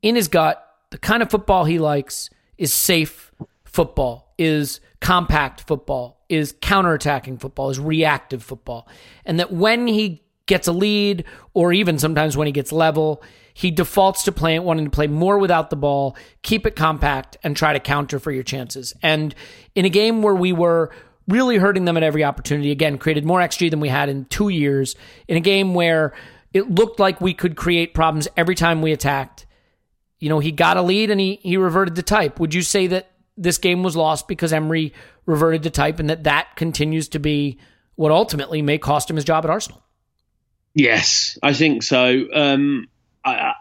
in his gut, the kind of football he likes is safe football, is compact football, is counterattacking football, is reactive football. And that when he gets a lead, or even sometimes when he gets level, he defaults to playing wanting to play more without the ball, keep it compact, and try to counter for your chances. And in a game where we were really hurting them at every opportunity, again, created more XG than we had in two years, in a game where it looked like we could create problems every time we attacked you know, he got a lead and he, he reverted to type. Would you say that this game was lost because Emery reverted to type and that that continues to be what ultimately may cost him his job at Arsenal? Yes, I think so. Um, I, I,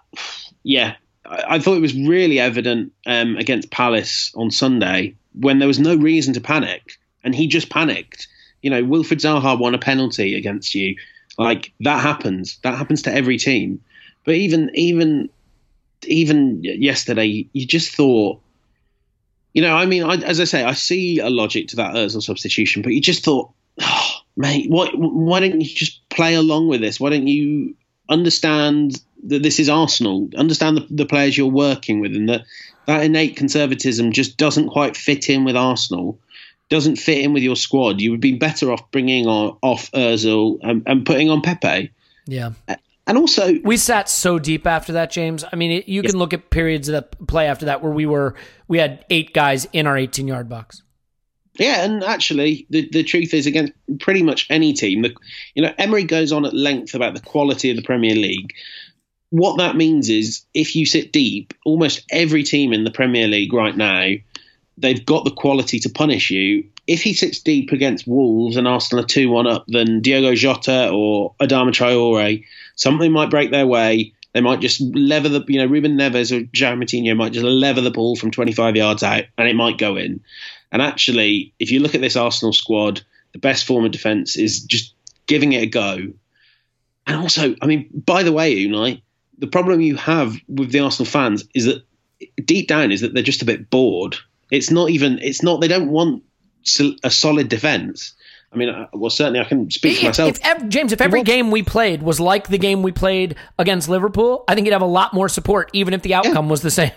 yeah, I, I thought it was really evident um, against Palace on Sunday when there was no reason to panic, and he just panicked. You know, Wilfried Zaha won a penalty against you. Like that happens. That happens to every team. But even even even yesterday, you just thought. You know, I mean, I, as I say, I see a logic to that Özil substitution, but you just thought, oh, mate, what, why don't you just play along with this? Why don't you understand that this is Arsenal? Understand the, the players you're working with, and that that innate conservatism just doesn't quite fit in with Arsenal. Doesn't fit in with your squad. You would be better off bringing on, off Özil and, and putting on Pepe. Yeah. And also, We sat so deep after that, James. I mean, it, you can look at periods of the play after that where we were, we had eight guys in our 18 yard box. Yeah, and actually, the, the truth is, against pretty much any team, the, you know, Emery goes on at length about the quality of the Premier League. What that means is, if you sit deep, almost every team in the Premier League right now, they've got the quality to punish you. If he sits deep against Wolves and Arsenal are 2 1 up, then Diogo Jota or Adama Traore, something might break their way. They might just lever the, you know, Ruben Neves or João Moutinho might just lever the ball from 25 yards out and it might go in. And actually, if you look at this Arsenal squad, the best form of defence is just giving it a go. And also, I mean, by the way, Unai, the problem you have with the Arsenal fans is that deep down is that they're just a bit bored. It's not even, it's not, they don't want a solid defence. I mean, uh, well, certainly I can speak for myself. if ev- James, if every game we played was like the game we played against Liverpool, I think you'd have a lot more support, even if the outcome was the same.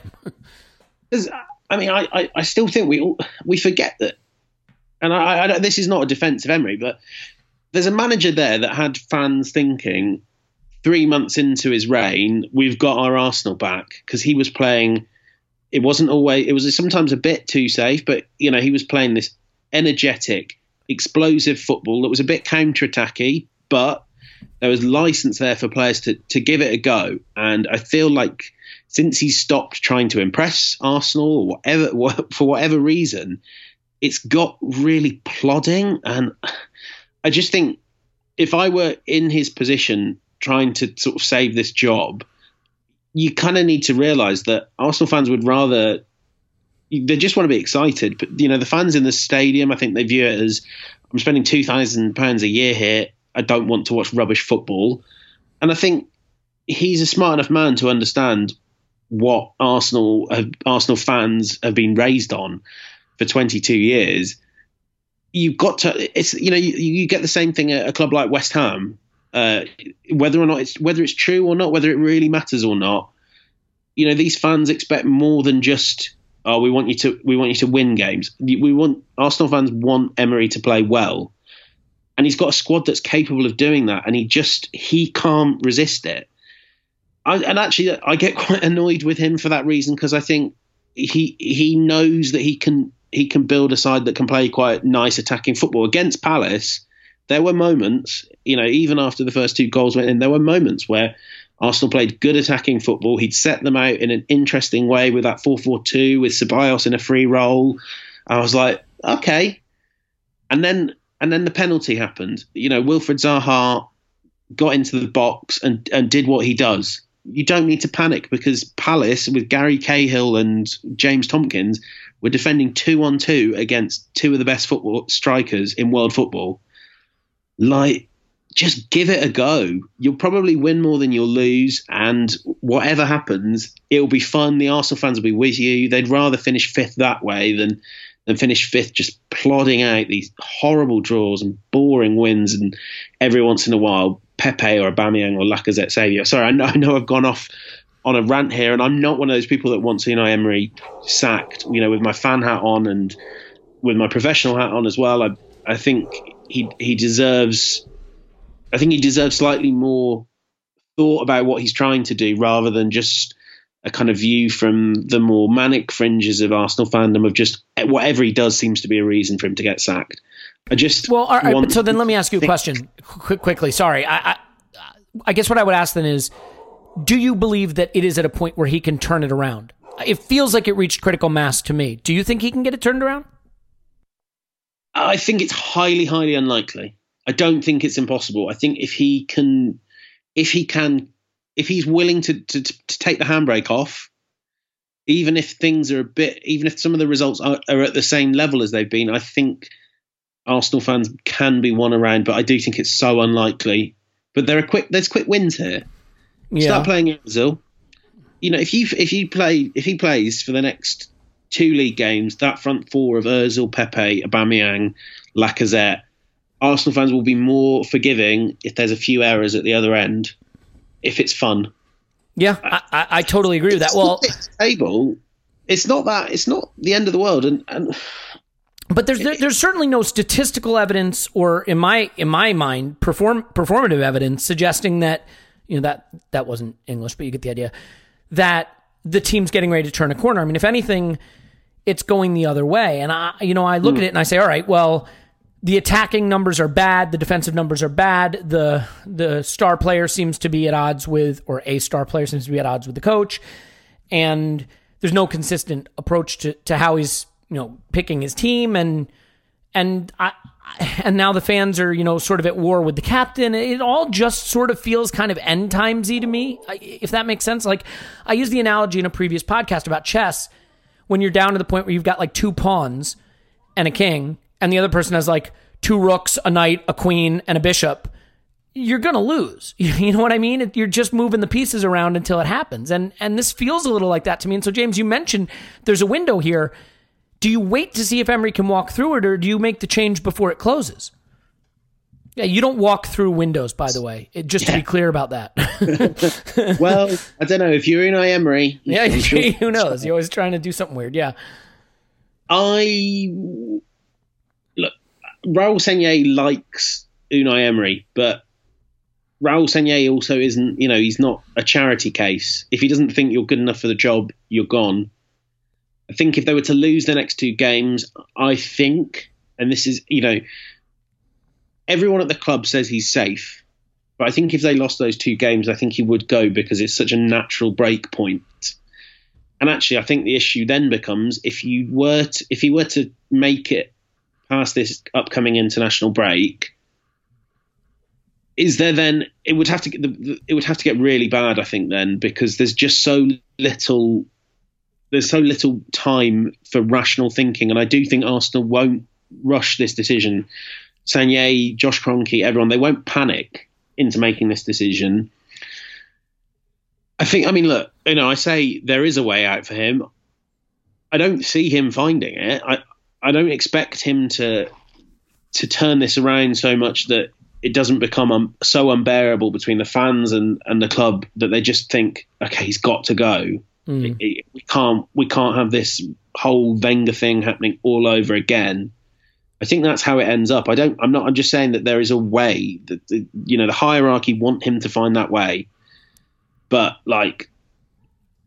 I mean, I, I, I still think we we forget that, and I, I this is not a defence of Emery, but there's a manager there that had fans thinking three months into his reign, we've got our Arsenal back because he was playing. It wasn't always. It was sometimes a bit too safe, but you know he was playing this energetic, explosive football that was a bit counter-attacky, but there was license there for players to, to give it a go. And I feel like since he stopped trying to impress Arsenal or whatever, for whatever reason, it's got really plodding. And I just think if I were in his position trying to sort of save this job, you kind of need to realise that Arsenal fans would rather they just want to be excited. But you know, the fans in the stadium, I think they view it as I'm spending two thousand pounds a year here. I don't want to watch rubbish football, and I think he's a smart enough man to understand what Arsenal have, Arsenal fans have been raised on for 22 years. You've got to. It's you know you, you get the same thing at a club like West Ham. Uh, whether or not it's whether it's true or not, whether it really matters or not, you know these fans expect more than just oh we want you to we want you to win games. We want Arsenal fans want Emery to play well, and he's got a squad that's capable of doing that, and he just he can't resist it. I, and actually, I get quite annoyed with him for that reason because I think he he knows that he can he can build a side that can play quite nice attacking football against Palace. There were moments, you know, even after the first two goals went in, there were moments where Arsenal played good attacking football. He'd set them out in an interesting way with that 4 4 2 with Ceballos in a free role. I was like, okay. And then and then the penalty happened. You know, Wilfried Zaha got into the box and, and did what he does you don't need to panic because Palace with Gary Cahill and James Tomkins were defending two on two against two of the best football strikers in world football. Like, just give it a go. You'll probably win more than you'll lose, and whatever happens, it'll be fun. The Arsenal fans will be with you. They'd rather finish fifth that way than than finish fifth, just plodding out these horrible draws and boring wins, and every once in a while Pepe or Aubameyang or Lacazette Saviour. Sorry, I know, I know I've gone off on a rant here, and I'm not one of those people that wants Unai Emery sacked. You know, with my fan hat on and with my professional hat on as well. I I think he he deserves. I think he deserves slightly more thought about what he's trying to do rather than just a kind of view from the more manic fringes of Arsenal fandom of just whatever he does seems to be a reason for him to get sacked. I just well, all right. So then, let me ask you a question quick, quickly. Sorry, I, I, I guess what I would ask then is, do you believe that it is at a point where he can turn it around? It feels like it reached critical mass to me. Do you think he can get it turned around? I think it's highly, highly unlikely. I don't think it's impossible. I think if he can, if he can, if he's willing to to, to take the handbrake off, even if things are a bit, even if some of the results are, are at the same level as they've been, I think Arsenal fans can be won around, but I do think it's so unlikely. But there are quick there's quick wins here. Yeah. Start playing Ozil. You know, if you if you play if he plays for the next two league games, that front four of Ozil, Pepe, Aubameyang, Lacazette, Arsenal fans will be more forgiving if there's a few errors at the other end, if it's fun. Yeah, I, I, I totally agree with that. Well, table, it's not that it's not the end of the world, and, and but there's there, there's certainly no statistical evidence, or in my in my mind, perform performative evidence suggesting that you know that that wasn't English, but you get the idea that the team's getting ready to turn a corner. I mean, if anything, it's going the other way. And I, you know, I look mm. at it and I say, all right, well, the attacking numbers are bad, the defensive numbers are bad. The the star player seems to be at odds with, or a star player seems to be at odds with the coach, and there's no consistent approach to to how he's you know picking his team and and I and now the fans are you know sort of at war with the captain. It all just sort of feels kind of end timesy to me, if that makes sense. Like I used the analogy in a previous podcast about chess when you're down to the point where you've got like two pawns and a king, and the other person has like two rooks, a knight, a queen, and a bishop. You're gonna lose. You know what I mean? You're just moving the pieces around until it happens, and and this feels a little like that to me. And so, James, you mentioned there's a window here do you wait to see if Emery can walk through it, or do you make the change before it closes? Yeah, you don't walk through windows, by the way. It, just yeah. to be clear about that. well, I don't know if you're in Emery. Yeah, sure. who knows? You're always trying to do something weird. Yeah. I look. Raul Sanllehi likes Unai Emery, but Raul Sanllehi also isn't. You know, he's not a charity case. If he doesn't think you're good enough for the job, you're gone. I think if they were to lose the next two games, I think and this is you know everyone at the club says he's safe, but I think if they lost those two games, I think he would go because it's such a natural break point. And actually, I think the issue then becomes if you were to, if he were to make it past this upcoming international break, is there then it would have to get it would have to get really bad, I think, then because there's just so little there's so little time for rational thinking, and I do think Arsenal won't rush this decision. Sagna, Josh Kroenke, everyone, they won't panic into making this decision. I think, I mean, look, you know, I say there is a way out for him. I don't see him finding it. I, I don't expect him to to turn this around so much that it doesn't become so unbearable between the fans and, and the club that they just think, okay, he's got to go. Mm. It, it, we can't we can't have this whole Wenger thing happening all over again. I think that's how it ends up. I don't. I'm not. I'm just saying that there is a way that the, you know the hierarchy want him to find that way, but like,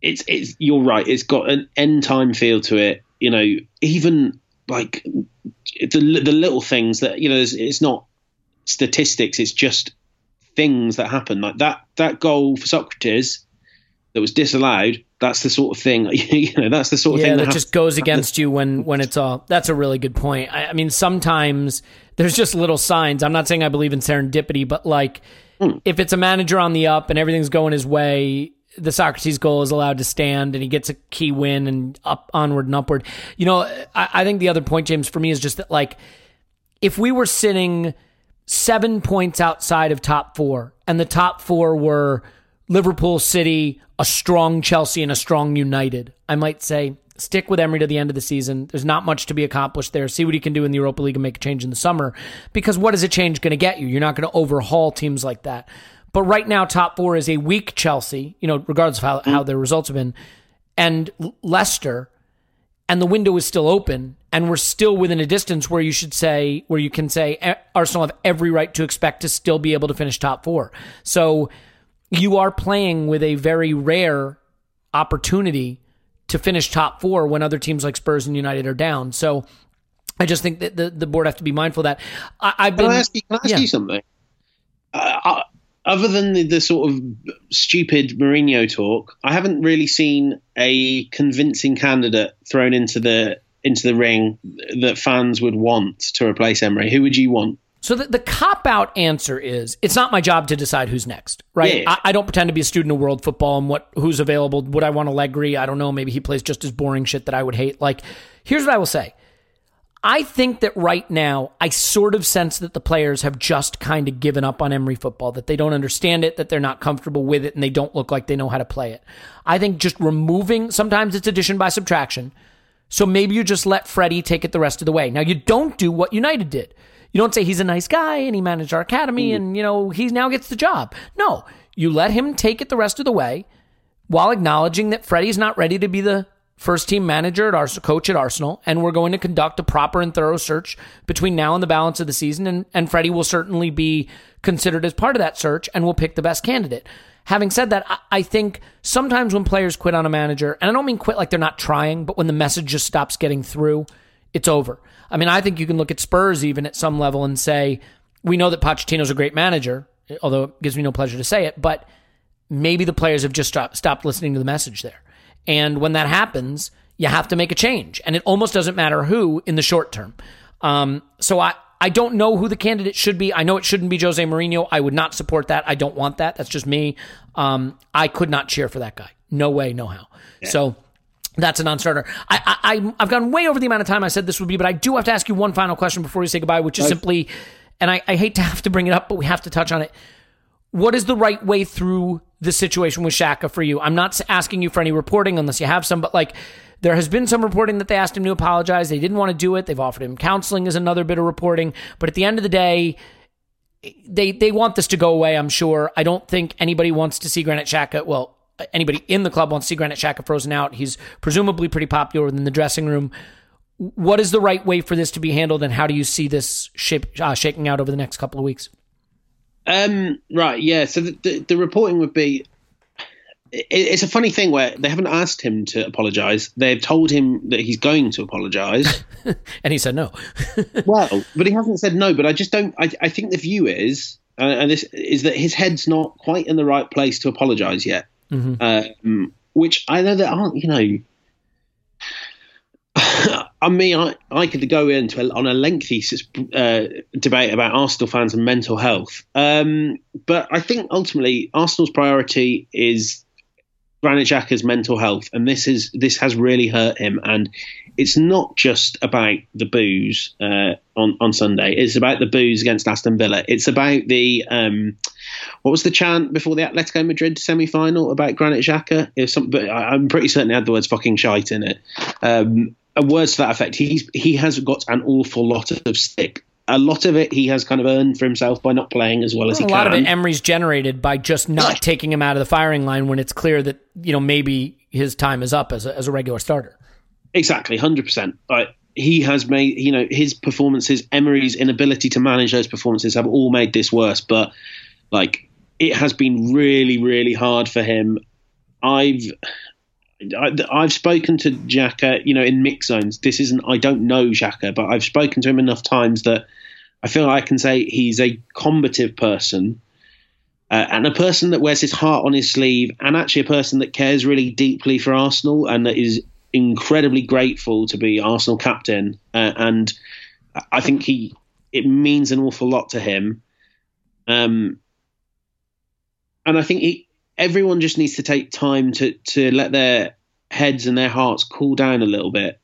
it's it's. You're right. It's got an end time feel to it. You know, even like the the little things that you know. It's, it's not statistics. It's just things that happen. Like that that goal for Sokratis that was disallowed that's the sort of thing you know that's the sort of yeah, thing that, that just goes against you when when it's all that's a really good point. I, I, mean sometimes there's just little signs. I'm not saying i believe in serendipity but like mm. if it's a manager on the up and everything's going his way the Sokratis goal is allowed to stand and he gets a key win and up onward and upward. You know I, I think the other point james for me is just that like if we were sitting seven points outside of top four and the top four were liverpool city a strong Chelsea and a strong United. I might say stick with Emery to the end of the season. There's not much to be accomplished there. See what he can do in the Europa League and make a change in the summer. Because what is a change going to get you? You're not going to overhaul teams like that. But right now, top four is a weak Chelsea, you know, regardless of how, how their results have been, and Leicester, and the window is still open, and we're still within a distance where you should say, where you can say Arsenal have every right to expect to still be able to finish top four. So you are playing with a very rare opportunity to finish top four when other teams like Spurs and United are down. So I just think that the, the board have to be mindful of that. I, have been. Can I ask you, can I ask yeah. you something? Uh, uh, other than the, the, sort of stupid Mourinho talk, I haven't really seen a convincing candidate thrown into the into the ring that fans would want to replace Emery. Who would you want? So the, the cop out answer is it's not my job to decide who's next, right? Yeah. I, I, don't pretend to be a student of world football and what who's available. Would I want Allegri? I don't know. Maybe he plays just as boring shit that I would hate. Like, here's what I will say. I think that right now, I sort of sense that the players have just kind of given up on Emery football, that they don't understand it, that they're not comfortable with it, and they don't look like they know how to play it. I think just removing, sometimes it's addition by subtraction. So maybe you just let Freddie take it the rest of the way. Now, you don't do what United did. You don't say he's a nice guy and he managed our academy mm. and, you know, he now gets the job. No, you let him take it the rest of the way while acknowledging that Freddie's not ready to be the first team manager at Arsenal, coach at Arsenal, and we're going to conduct a proper and thorough search between now and the balance of the season. And, and Freddie will certainly be considered as part of that search and we'll pick the best candidate. Having said that, I, I think sometimes when players quit on a manager, and I don't mean quit like they're not trying, but when the message just stops getting through, it's over. I mean, I think you can look at Spurs even at some level and say, we know that Pochettino's a great manager, although it gives me no pleasure to say it, but maybe the players have just stopped, stopped listening to the message there. And when that happens, you have to make a change. And it almost doesn't matter who in the short term. Um, so I, I don't know who the candidate should be. I know it shouldn't be Jose Mourinho. I would not support that. I don't want that. That's just me. Um, I could not cheer for that guy. No way, no how. Yeah. So that's a non-starter. I, I, I've gone way over the amount of time I said this would be, but I do have to ask you one final question before we say goodbye, which is right. simply, and I, I hate to have to bring it up, but we have to touch on it. What is the right way through the situation with Xhaka for you? I'm not asking you for any reporting unless you have some, but like there has been some reporting that they asked him to apologize. They didn't want to do it. They've offered him counseling as another bit of reporting, but at the end of the day, they they want this to go away. I'm sure. I don't think anybody wants to see Granit Xhaka. Well, anybody in the club wants to see Granit Xhaka frozen out. He's presumably pretty popular within the dressing room. What is the right way for this to be handled, and how do you see this shape, uh, shaking out over the next couple of weeks? Um, right, yeah. So the, the, the reporting would be, it's a funny thing where they haven't asked him to apologise. They've told him that he's going to apologise. and he said no. well, but he hasn't said no. But I just don't. I, I think the view is, uh, and this is that his head's not quite in the right place to apologise yet. Mm-hmm. Um, which I know there aren't, you know. I mean, I, I could go into a, on a lengthy uh, debate about Arsenal fans and mental health, um, but I think ultimately Arsenal's priority is Granit Xhaka's mental health, and this is this has really hurt him. And it's not just about the booze uh, on on Sunday. It's about the booze against Aston Villa. It's about the um, what was the chant before the Atletico Madrid semi final about Granit Xhaka? Was some, but I'm pretty certain it had the words "fucking shite" in it. Um, words to that effect. He's he has got an awful lot of stick a lot of it he has kind of earned for himself by not playing as well as he a can. A lot of it Emery's generated by just not taking him out of the firing line when it's clear that you know maybe his time is up as a, as a regular starter. Exactly, hundred percent. But he has made you know his performances, Emery's inability to manage those performances have all made this worse. But like it has been really, really hard for him. I've I, have spoken to Xhaka, you know, in mix zones. This isn't, I don't know Xhaka, but I've spoken to him enough times that I feel I can say he's a combative person uh, and a person that wears his heart on his sleeve and actually a person that cares really deeply for Arsenal and that is incredibly grateful to be Arsenal captain. Uh, and I think he, it means an awful lot to him. Um, and I think he, everyone just needs to take time to to let their heads and their hearts cool down a little bit.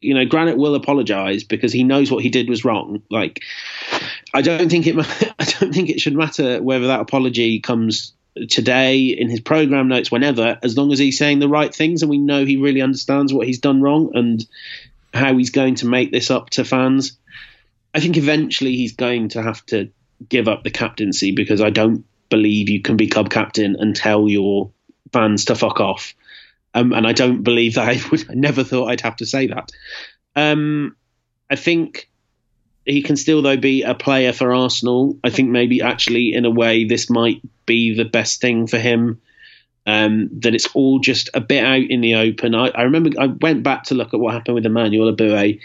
You know, Granit will apologise because he knows what he did was wrong. Like, I don't think it. I don't think it should matter whether that apology comes today in his program notes, whenever, as long as he's saying the right things and we know he really understands what he's done wrong and how he's going to make this up to fans. I think eventually he's going to have to give up the captaincy because I don't believe you can be club captain and tell your fans to fuck off. Um, and I don't believe that I would. I never thought I'd have to say that. Um, I think he can still though be a player for Arsenal. I think maybe actually in a way this might be the best thing for him. Um, that it's all just a bit out in the open. I, I, remember I went back to look at what happened with Emmanuel Eboué,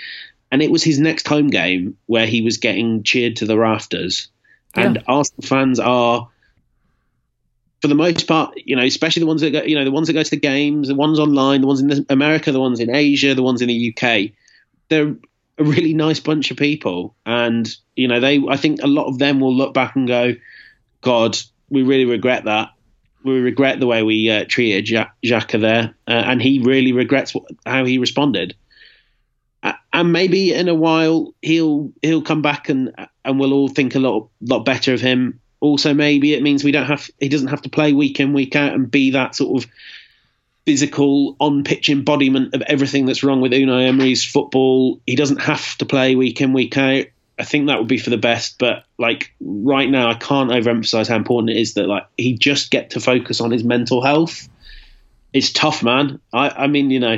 and it was his next home game where he was getting cheered to the rafters. Yeah. And Arsenal fans are for the most part, you know, especially the ones that go, you know, the ones that go to the games, the ones online, the ones in America, the ones in Asia, the ones in the UK, they're a really nice bunch of people, and you know, they, I think a lot of them will look back and go, God, we really regret that. We regret the way we uh, treated Xhaka there, uh, and he really regrets what, how he responded. And maybe in a while he'll he'll come back and and we'll all think a lot lot better of him also maybe it means we don't have he doesn't have to play week in week out and be that sort of physical on pitch embodiment of everything that's wrong with Unai Emery's football. He doesn't have to play week in week out. I think that would be for the best, but like right now, I can't overemphasize how important it is that like he just get to focus on his mental health. It's tough, man. I, I mean, you know,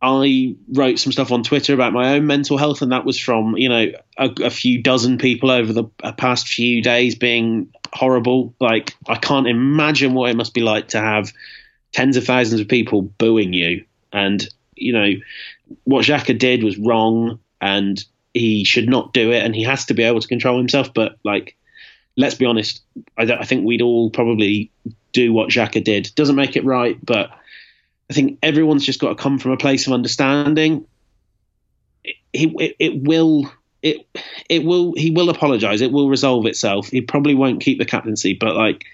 I wrote some stuff on Twitter about my own mental health, and that was from you know a, a, few dozen people over the past few days being horrible. Like I can't imagine what it must be like to have tens of thousands of people booing you, and you know what Xhaka did was wrong, and he should not do it, and he has to be able to control himself. But like, let's be honest, I, I think we'd all probably do what Xhaka did. Doesn't make it right, but I think everyone's just got to come from a place of understanding. It, it, it will it it will he will apologize. It will resolve itself. He probably won't keep the captaincy, but like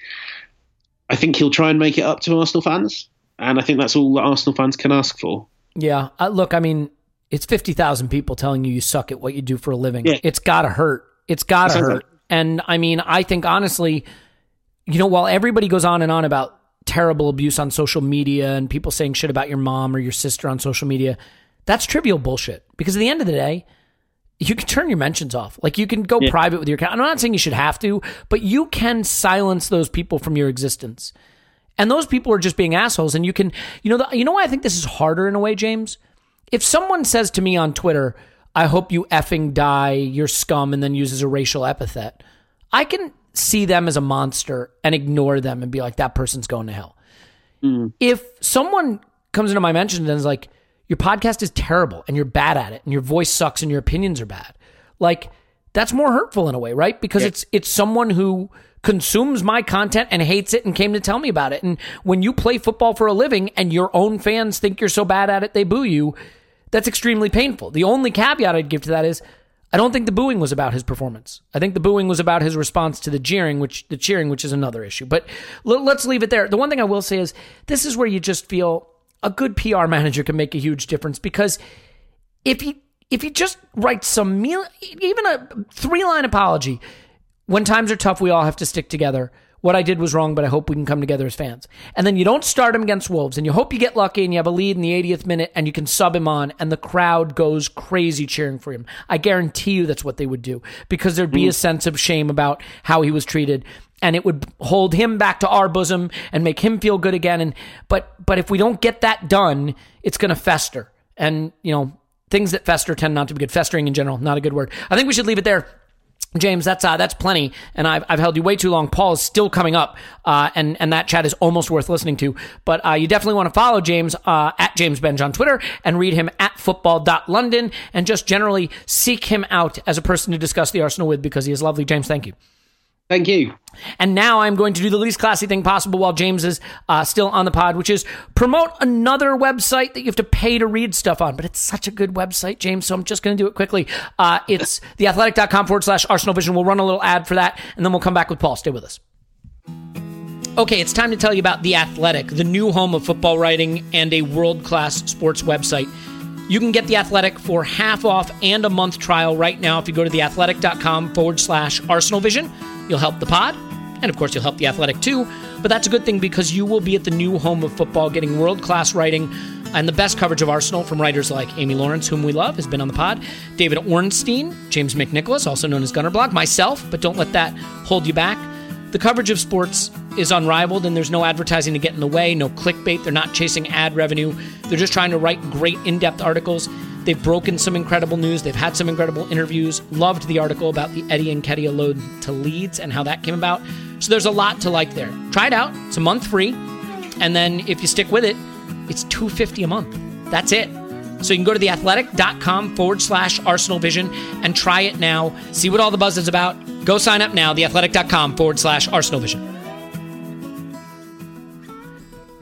I think he'll try and make it up to Arsenal fans, and I think that's all that Arsenal fans can ask for. Yeah, uh, look, I mean, it's fifty thousand people telling you you suck at what you do for a living. Yeah. It's got to hurt. It's got to hurt. Like- and I mean, I think honestly, you know, while everybody goes on and on about terrible abuse on social media and people saying shit about your mom or your sister on social media, that's trivial bullshit. Because at the end of the day, you can turn your mentions off. Like you can go yeah. private with your account. I'm not saying you should have to, but you can silence those people from your existence. And those people are just being assholes. And you can, you know, the, you know why I think this is harder in a way, James? If someone says to me on Twitter, I hope you effing die, you're scum, and then uses a racial epithet, I can see them as a monster and ignore them and be like, that person's going to hell. Mm. if someone comes into my mentions and is like, your podcast is terrible and you're bad at it and your voice sucks and your opinions are bad, like that's more hurtful in a way, right? Because it's it's someone who consumes my content and hates it and came to tell me about it. And when you play football for a living and your own fans think you're so bad at it they boo you, that's extremely painful. The only caveat I'd give to that is I don't think the booing was about his performance. I think the booing was about his response to the jeering, which the cheering, which is another issue. But l- let's leave it there. The one thing I will say is this is where you just feel a good PR manager can make a huge difference because if he if he just writes some meal, even a three line apology, when times are tough, we all have to stick together. What I did was wrong, but I hope we can come together as fans. And then you don't start him against Wolves, and you hope you get lucky and you have a lead in the 80th minute and you can sub him on, and the crowd goes crazy cheering for him. I guarantee you that's what they would do because there'd be hmm. a sense of shame about how he was treated. And it would hold him back to our bosom and make him feel good again. And but but if we don't get that done, it's going to fester. And you know things that fester tend not to be good. Festering in general, not a good word. I think we should leave it there. James, that's uh, that's plenty, and I've, I've held you way too long. Paul is still coming up, uh, and and that chat is almost worth listening to. But uh, you definitely want to follow James uh, at James Benge on Twitter and read him at football.london and just generally seek him out as a person to discuss the Arsenal with because he is lovely. James, thank you. Thank you. And now I'm going to do the least classy thing possible while James is uh, still on the pod, which is promote another website that you have to pay to read stuff on. But it's such a good website, James, so I'm just going to do it quickly. Uh, it's theathletic.com forward slash Arsenal Vision. We'll run a little ad for that, and then we'll come back with Paul. Stay with us. Okay, it's time to tell you about The Athletic, the new home of football writing and a world class sports website. You can get The Athletic for half off and a month trial right now if you go to theathletic.com forward slash Arsenal Vision. You'll help the pod, and of course, you'll help The Athletic too. But that's a good thing because you will be at the new home of football getting world class writing and the best coverage of Arsenal from writers like Amy Lawrence, whom we love, has been on the pod, David Ornstein, James McNicholas, also known as Gunnerblog, myself, but don't let that hold you back. The coverage of sports is unrivaled, and there's no advertising to get in the way, no clickbait. They're not chasing ad revenue. They're just trying to write great in depth articles. They've broken some incredible news. They've had some incredible interviews. Loved the article about the Eddie Nketiah load to Leeds and how that came about. So there's a lot to like there. Try it out. It's a month free. And then if you stick with it, it's 250 a month. That's it. So you can go to theathletic.com forward slash Arsenal Vision and try it now. See what all the buzz is about. Go sign up now, theathletic.com forward slash Arsenal Vision.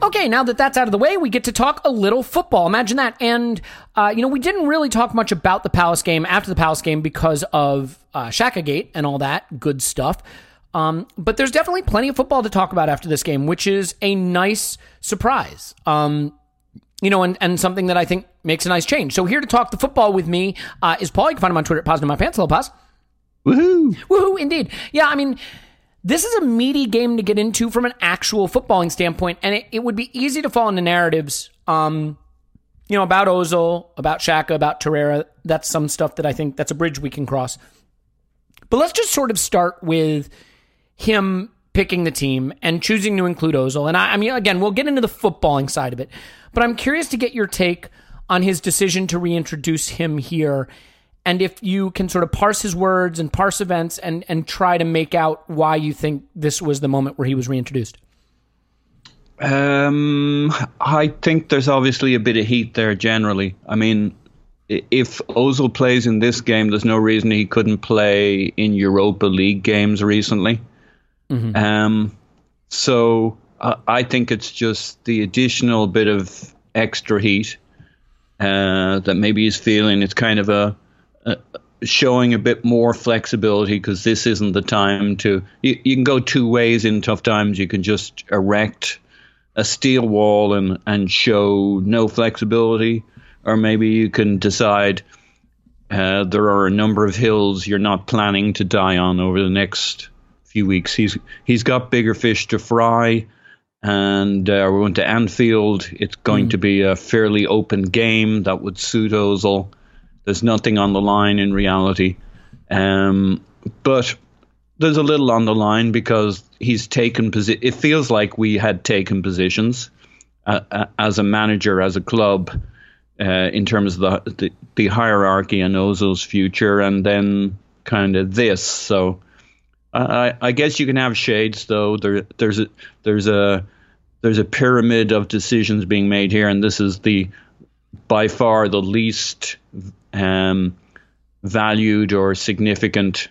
Okay, now that that's out of the way, we get to talk a little football. Imagine that. And, uh, you know, we didn't really talk much about the Palace game after the Palace game because of uh, Xhaka Gate and all that good stuff. Um, but there's definitely plenty of football to talk about after this game, which is a nice surprise. Um, you know, and, and something that I think makes a nice change. So here to talk the football with me uh, is Paul. You can find him on Twitter at Poznan In My Pants. Hello, Paz. Woohoo! Woohoo, indeed. Yeah, I mean, this is a meaty game to get into from an actual footballing standpoint, and it, it would be easy to fall into narratives, um, you know, about Ozil, about Xhaka, about Torreira. That's some stuff that I think that's a bridge we can cross. But let's just sort of start with him picking the team and choosing to include Ozil. And I, I mean, again, we'll get into the footballing side of it, but I'm curious to get your take on his decision to reintroduce him here and if you can sort of parse his words and parse events and and try to make out why you think this was the moment where he was reintroduced. Um, I think there's obviously a bit of heat there generally. I mean, if Ozil plays in this game, there's no reason he couldn't play in Europa League games recently. Mm-hmm. Um, so uh, I think it's just the additional bit of extra heat uh, that maybe he's feeling. It's kind of a uh, showing a bit more flexibility because this isn't the time to. You, you, can go two ways in tough times. You can just erect a steel wall and and show no flexibility, or maybe you can decide. Uh, there are a number of hills you're not planning to die on over the next few weeks. He's he's got bigger fish to fry, and uh, we're going to Anfield. It's going mm. to be a fairly open game that would suit Ozil. There's nothing on the line in reality. Um, but there's a little on the line because he's taken position. It feels like we had taken positions uh, uh, as a manager, as a club, uh, in terms of the, the, the hierarchy and Ozil's future, and then kind of this. So I, I guess you can have shades, though. There, there's a there's a there's a pyramid of decisions being made here, and this is the by far the least um, valued or significant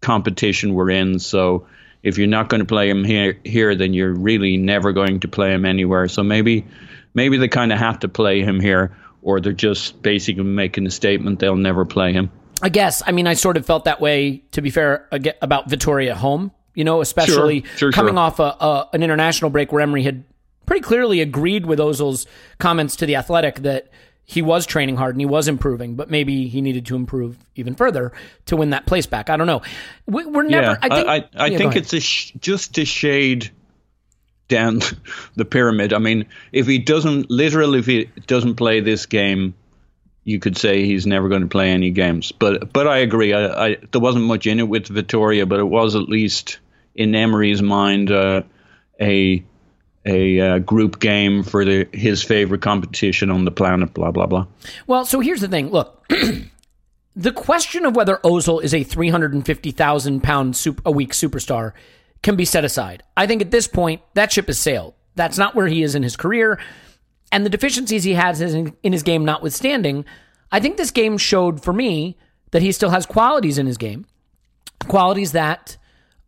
competition we're in. So if you're not going to play him here, here, then you're really never going to play him anywhere. So maybe, maybe they kind of have to play him here, or they're just basically making a statement they'll never play him. I guess. I mean, I sort of felt that way. To be fair, about Vitoria home. You know, especially sure, sure, coming sure. off a, a, an international break where Emery had pretty clearly agreed with Ozil's comments to the Athletic that he was training hard and he was improving, but maybe he needed to improve even further to win that place back. I don't know. We, are never. Yeah, I think, I, I, I yeah, think it's a sh- just to shade down the pyramid. I mean, if he doesn't literally, if he doesn't play this game, you could say he's never going to play any games. But but I agree. I, I there wasn't much in it with Vitoria, but it was at least in Emery's mind uh, a a uh, group game for the his favorite competition on the planet. Blah blah blah. Well, so here's the thing. Look, the question of whether Ozil is a three hundred and fifty thousand pound a week superstar can be set aside. I think at this point that ship has sailed. That's not where he is in his career, and the deficiencies he has in his game notwithstanding, I think this game showed for me that he still has qualities in his game, qualities that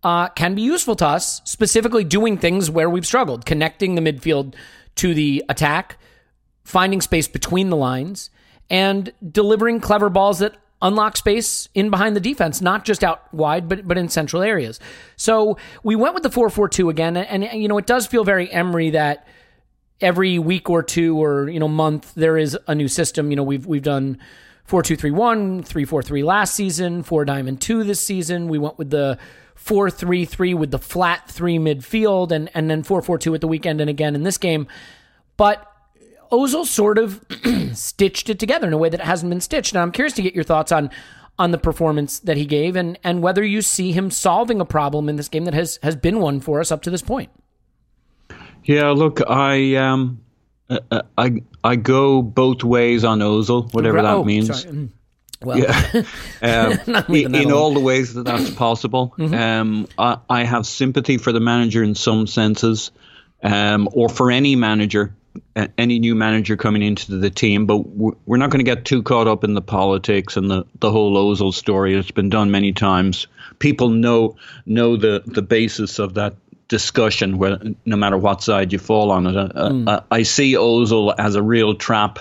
uh, can be useful to us, specifically doing things where we've struggled, connecting the midfield to the attack, finding space between the lines, and delivering clever balls that unlock space in behind the defense, not just out wide, but but in central areas. So we went with the four four two again, and, and you know it does feel very Emery that every week or two or you know month there is a new system. You know we've we've done. 4-2-3-1, 3-4-3 last season, 4 diamond 2 this season. We went with the four three three with the flat three midfield, and and then four four two at the weekend and again in this game. But Ozil sort of stitched it together in a way that hasn't been stitched. Now I'm curious to get your thoughts on on the performance that he gave and and whether you see him solving a problem in this game that has has been one for us up to this point. Yeah, look, I um, uh, uh, I I go both ways on Ozil, whatever that oh, means. Sorry. Mm. Well, yeah. um, in, in all the ways that that's possible. Mm-hmm. Um, I, I, have sympathy for the manager in some senses, um, or for any manager, uh, any new manager coming into the team. But we're, we're not going to get too caught up in the politics and the, the whole Ozil story. It's been done many times. People know know the, the basis of that discussion, where no matter what side you fall on it. Uh, Mm. uh, I see Ozil as a real trap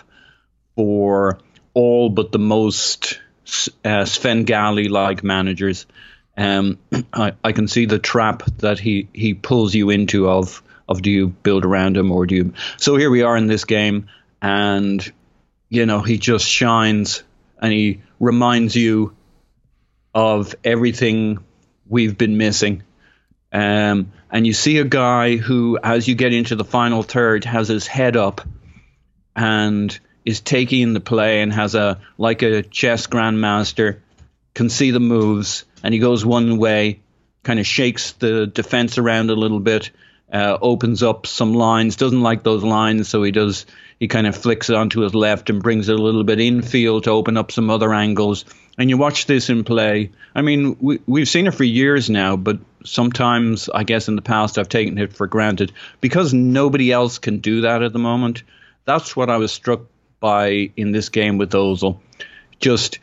for all but the most uh, Svengali like managers. Um, I, I can see the trap that he, he pulls you into of of do you build around him or do you? So here we are in this game, and you know he just shines and he reminds you of everything we've been missing. Um, and you see a guy who, as you get into the final third, has his head up and is taking the play and has a like a chess grandmaster can see the moves and he goes one way kind of shakes the defense around a little bit uh, opens up some lines doesn't like those lines so he does he kind of flicks it onto his left and brings it a little bit infield to open up some other angles. And you watch this in play. I mean we, we've seen it for years now but sometimes i guess in the past i've taken it for granted. Because nobody else can do that at the moment that's what i was struck by in this game with Ozil. Just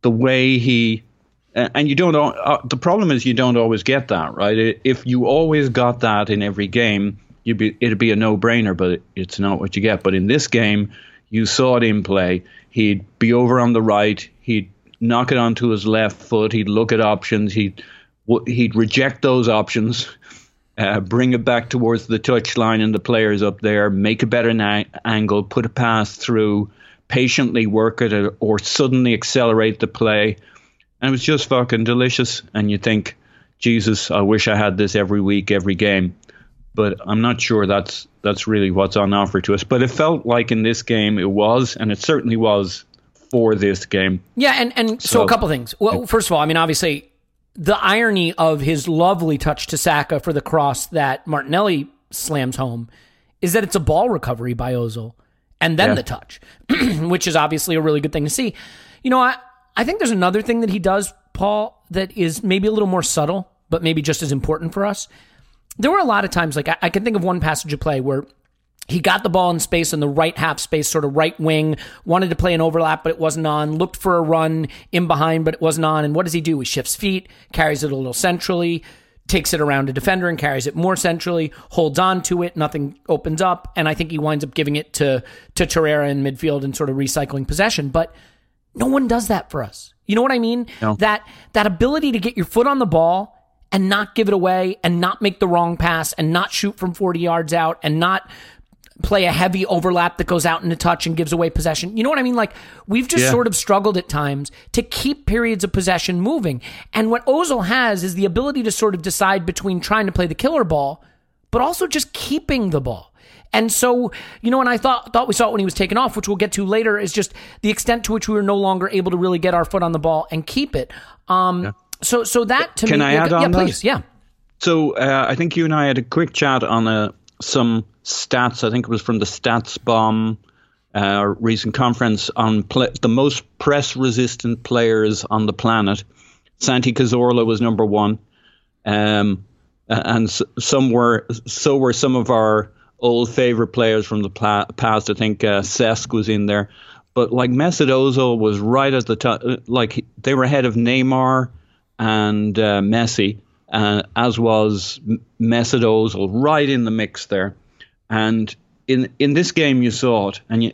the way he and you don't. Uh, the problem is you don't always get that right. If you always got that in every game, you'd be it'd be a no brainer. But it's not what you get. But in this game, you saw it in play. He'd be over on the right. He'd knock it onto his left foot. He'd look at options. He'd he'd reject those options. Uh, bring it back towards the touchline and the players up there, make a better na- angle, put a pass through, patiently work it, or, or suddenly accelerate the play. And it was just fucking delicious. And you think, Jesus, I wish I had this every week, every game. But I'm not sure that's that's really what's on offer to us. But it felt like in this game it was, and it certainly was for this game. Yeah, and, and so, So- a couple things. Well, first of all, I mean, obviously, the irony of his lovely touch to Saka for the cross that Martinelli slams home is that it's a ball recovery by Ozil and then Yeah. the touch, which is obviously a really good thing to see. You know, I, I think there's another thing that he does, Paul, that is maybe a little more subtle, but maybe just as important for us. there were a lot of times, like I, I can think of one passage of play where he got the ball in space in the right half space, sort of right wing, wanted to play an overlap, but it wasn't on, looked for a run in behind, but it wasn't on. And what does he do? He shifts feet, carries it a little centrally, takes it around a defender and carries it more centrally, holds on to it, nothing opens up, and I think he winds up giving it to to Torreira in midfield and sort of recycling possession. But no one does that for us. You know what I mean? No. That that ability to get your foot on the ball and not give it away and not make the wrong pass and not shoot from 40 yards out and not play a heavy overlap that goes out into touch and gives away possession. You know what I mean? Like we've just Yeah. sort of struggled at times to keep periods of possession moving. And what Ozil has is the ability to sort of decide between trying to play the killer ball, but also just keeping the ball. And so, you know, and I thought thought we saw it when he was taken off, which we'll get to later, is just the extent to which we were no longer able to really get our foot on the ball and keep it. Um, so so that to me Can me, I add yeah, on that? please, yeah. So uh, I think you and I had a quick chat on uh, some stats. I think it was from the Stats Bomb uh, recent conference on pl- the most press resistant players on the planet. Santi Cazorla was number one, um, and s- some were so were some of our old favorite players from the past. I think uh, Cesc was in there, but like Mesut Ozil was right at the top. Like they were ahead of Neymar and uh, Messi, uh, as was Mesut Ozil, right in the mix there. And in in this game, you saw it. And you,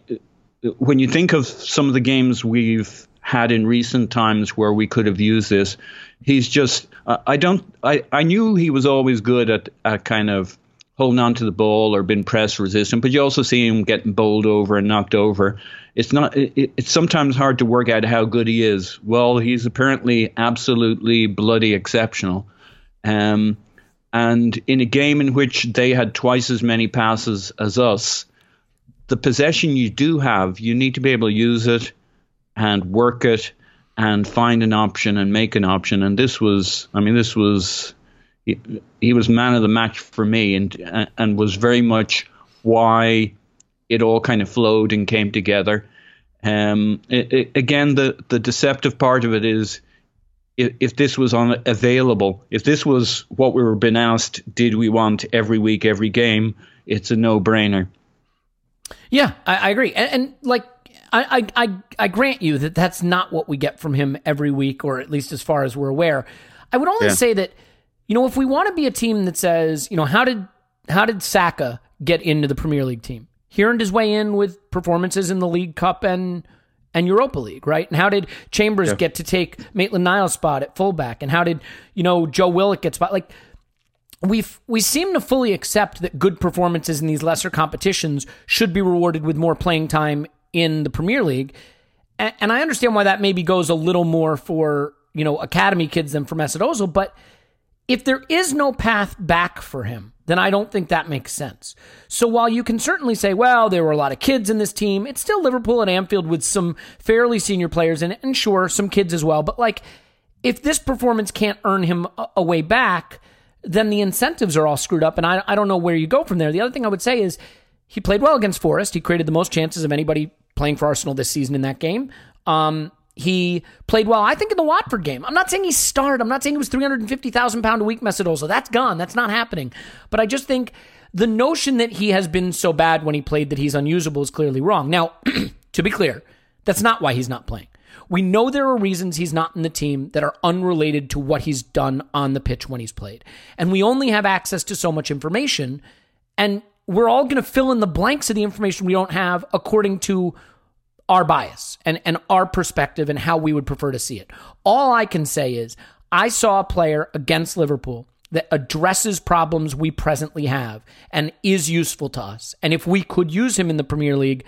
when you think of some of the games we've had in recent times where we could have used this, he's just. I don't. I, I knew he was always good at, at kind of holding on to the ball or being press resistant, but you also see him getting bowled over and knocked over. It's not. It, it's sometimes hard to work out how good he is. Well, he's apparently absolutely bloody exceptional. Um, and in a game in which they had twice as many passes as us, the possession you do have, you need to be able to use it and work it and find an option and make an option. And this was, I mean, this was, he, he was man of the match for me and, and was very much why it all kind of flowed and came together. Um, it, it, again, the, the deceptive part of it is if, if this was on available, if this was what we were being asked, did we want every week, every game? It's a no brainer. Yeah, I, I agree, and, and like I, I, I, I grant you that that's not what we get from him every week, or at least as far as we're aware. I would only Yeah. say that you know if we want to be a team that says you know how did how did Saka get into the Premier League team? He earned his way in with performances in the League Cup and and Europa League, right? And how did Chambers get to take Maitland Niles' spot at fullback? And how did you know Joe Willock get spot like? we we seem to fully accept that good performances in these lesser competitions should be rewarded with more playing time in the Premier League, and, and I understand why that maybe goes a little more for you know academy kids than for Mesut Ozil. But if there is no path back for him, then I don't think that makes sense. So while you can certainly say, well, there were a lot of kids in this team, it's still Liverpool at Anfield with some fairly senior players in it, and sure, some kids as well. But like, if this performance can't earn him a, a way back, then the incentives are all screwed up, and I, I don't know where you go from there. The other thing I would say is he played well against Forest. He created the most chances of anybody playing for Arsenal this season in that game. Um, he played well, I think, in the Watford game. I'm not saying he starred. I'm not saying he was 350,000 pound a week Ozil. That's gone. That's not happening. But I just think the notion that he has been so bad when he played that he's unusable is clearly wrong. Now, to be clear, that's not why he's not playing. We know there are reasons he's not in the team that are unrelated to what he's done on the pitch when he's played. And we only have access to so much information. And we're all going to fill in the blanks of the information we don't have according to our bias and, and our perspective and how we would prefer to see it. All I can say is I saw a player against Liverpool that addresses problems we presently have and is useful to us. And if we could use him in the Premier League,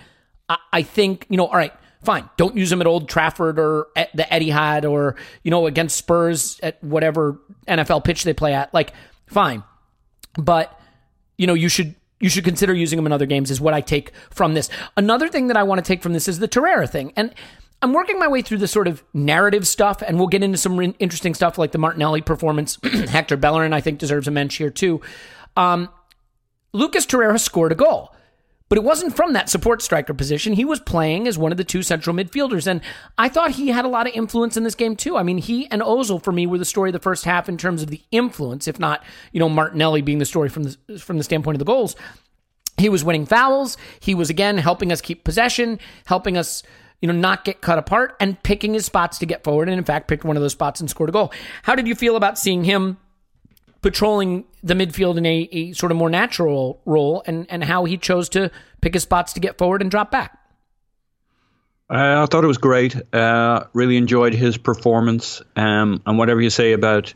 I, I think, you know, all right, fine. Don't use him at Old Trafford or at the Etihad or, you know, against Spurs at whatever NFL pitch they play at. Like, fine. But, you know, you should you should consider using them in other games is what I take from this. Another thing that I want to take from this is the Torreira thing. And I'm working my way through the sort of narrative stuff, and we'll get into some re- interesting stuff like the Martinelli performance. Hector Bellerin, I think, deserves a mention here too. Um, Lucas Torreira scored a goal, but it wasn't from that support striker position. He was playing as one of the two central midfielders, and I thought he had a lot of influence in this game too. I mean, he and Ozil for me were the story of the first half in terms of the influence, if not, you know, Martinelli being the story from the from the standpoint of the goals. He was winning fouls. He was again helping us keep possession, helping us you know, not get cut apart and picking his spots to get forward. And in fact, picked one of those spots and scored a goal. How did you feel about seeing him patrolling the midfield in a, a sort of more natural role and, and how he chose to pick his spots to get forward and drop back. Uh, I thought it was great. Uh, really enjoyed his performance. Um, and whatever you say about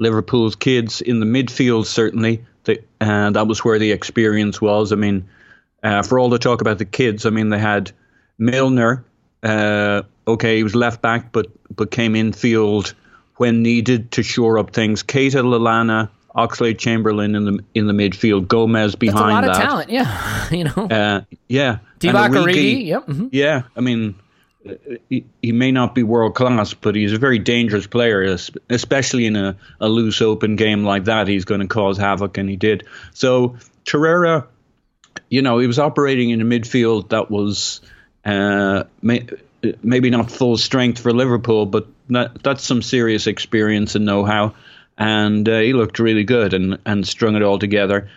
Liverpool's kids in the midfield, certainly, the, uh, that was where the experience was. I mean, uh, for all the talk about the kids, I mean, they had Milner. Uh, okay, he was left back, but but came in field when needed to shore up things. Keita Lallana, Oxlade Chamberlain in the in the midfield, Gomez behind That's a lot that. of talent, yeah. you know, Uh, yeah, Divock yep. mhm. Yeah, I mean, he, he may not be world class, but he's a very dangerous player, especially in a, a loose open game like that. He's going to cause havoc, and he did. So Torreira, you know, he was operating in a midfield that was uh, may, maybe not full strength for Liverpool, but that, that's some serious experience and know-how. And uh, he looked really good and, and strung it all together.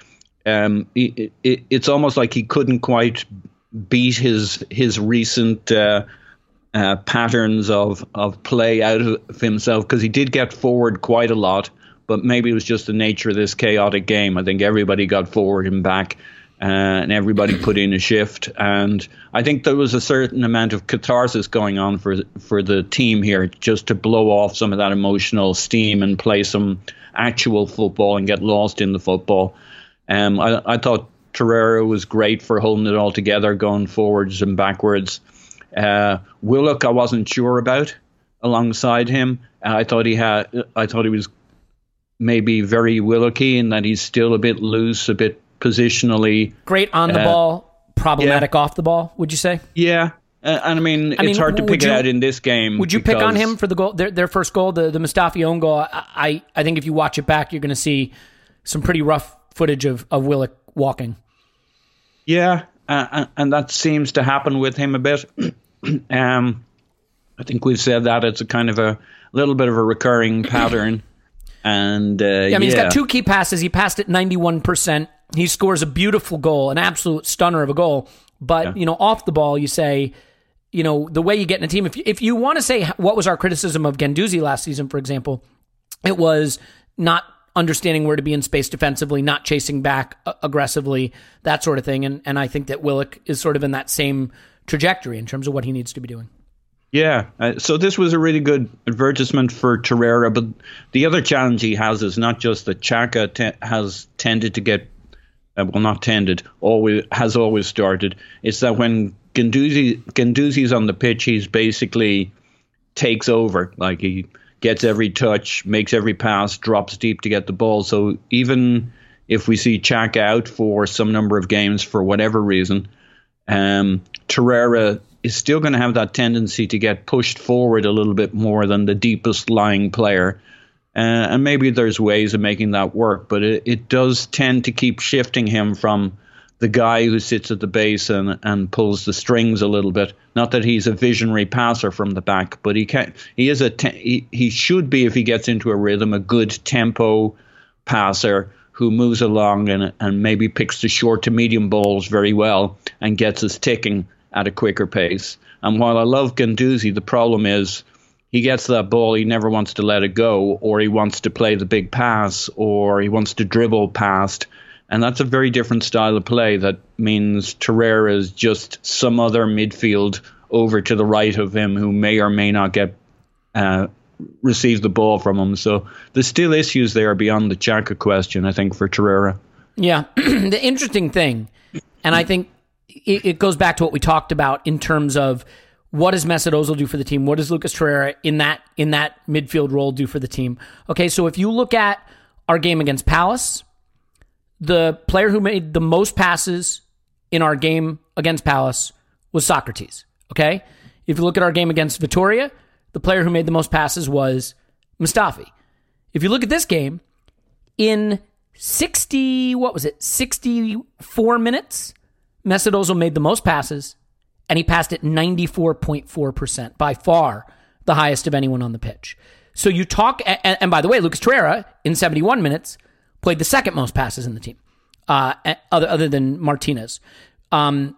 Um, he, it, it's almost like he couldn't quite beat his his recent uh, uh, patterns of of play out of himself because he did get forward quite a lot, but maybe it was just the nature of this chaotic game. I think everybody got forward and back, and everybody put in a shift, and I think there was a certain amount of catharsis going on for for the team here, just to blow off some of that emotional steam and play some actual football and get lost in the football. Um, I, I thought Torreira was great for holding it all together, going forwards and backwards. Uh, Willock, I wasn't sure about alongside him. Uh, I thought he had. I thought he was maybe very Willocky in that he's still a bit loose, a bit positionally. Great on the Uh, ball, problematic off the ball, would you say? Yeah, uh, and I mean, I mean, it's hard to pick you- it out in this game. Would you pick on him for the goal, their, their first goal, the, the Mustafi own goal? I, I, I think if you watch it back, you're going to see some pretty rough footage of, of Willock walking. Yeah, uh, and- and that seems to happen with him a bit. um, I think we've said that it's a kind of a little bit of a recurring pattern. And uh, Yeah, I mean, he's got two key passes. He passed it 91%. He scores a beautiful goal, an absolute stunner of a goal. But, you know, off the ball, you say, you know, the way you get in a team, if you, if you want to say what was our criticism of Guendouzi last season, for example, it was not understanding where to be in space defensively, not chasing back aggressively, that sort of thing. And, and I think that Willock is sort of in that same trajectory in terms of what he needs to be doing. Yeah, uh, so this was a really good advertisement for Torreira, but the other challenge he has is not just that Xhaka te- has tended to get, uh, well, not tended, always has always started. It's that when Guendouzi Guendouzi's on the pitch, he's basically takes over. Like he gets every touch, makes every pass, drops deep to get the ball. So even if we see Xhaka out for some number of games for whatever reason, um, Torreira is still going to have that tendency to get pushed forward a little bit more than the deepest lying player. Uh, and maybe there's ways of making that work, but it, it does tend to keep shifting him from the guy who sits at the base and, and pulls the strings a little bit. Not that he's a visionary passer from the back, but he can he is a te- he, he should be if he gets into a rhythm a good tempo passer who moves along and and maybe picks the short to medium balls very well and gets us ticking at a quicker pace. And while I love Guendouzi, the problem is he gets that ball, he never wants to let it go, or he wants to play the big pass, or he wants to dribble past. And that's a very different style of play that means Torreira is just some other midfield over to the right of him who may or may not get uh, receive the ball from him. So there's still issues there beyond the Xhaka question, I think, for Torreira. Yeah. the interesting thing, and I think it, it goes back to what we talked about in terms of what does Mesut Ozil do for the team? What does Lucas Torreira in that in that midfield role do for the team? Okay, so if you look at our game against Palace, the player who made the most passes in our game against Palace was Sokratis. Okay, if you look at our game against Vitoria, the player who made the most passes was Mustafi. If you look at this game, in 60, what was it, 64 minutes, Mesut Ozil made the most passes, and he passed at 94.4%, by far the highest of anyone on the pitch. So you talk, and, and by the way, Lucas Torreira in 71 minutes played the second most passes in the team, uh, other other than Martinez. Um,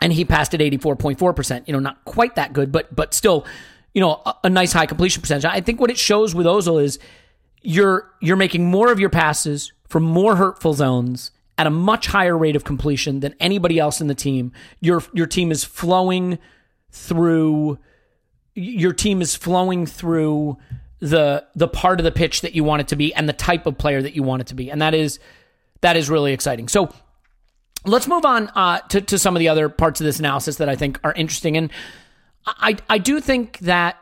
and he passed at 84.4%. You know, not quite that good, but but still, you know, a, a, nice high completion percentage. I think what it shows with Ozil is you're you're making more of your passes from more hurtful zones at a much higher rate of completion than anybody else in the team. Your your team is flowing through your team is flowing through the the part of the pitch that you want it to be and the type of player that you want it to be. And that is that is really exciting. So let's move on uh, to, to some of the other parts of this analysis that I think are interesting. And I, I do think that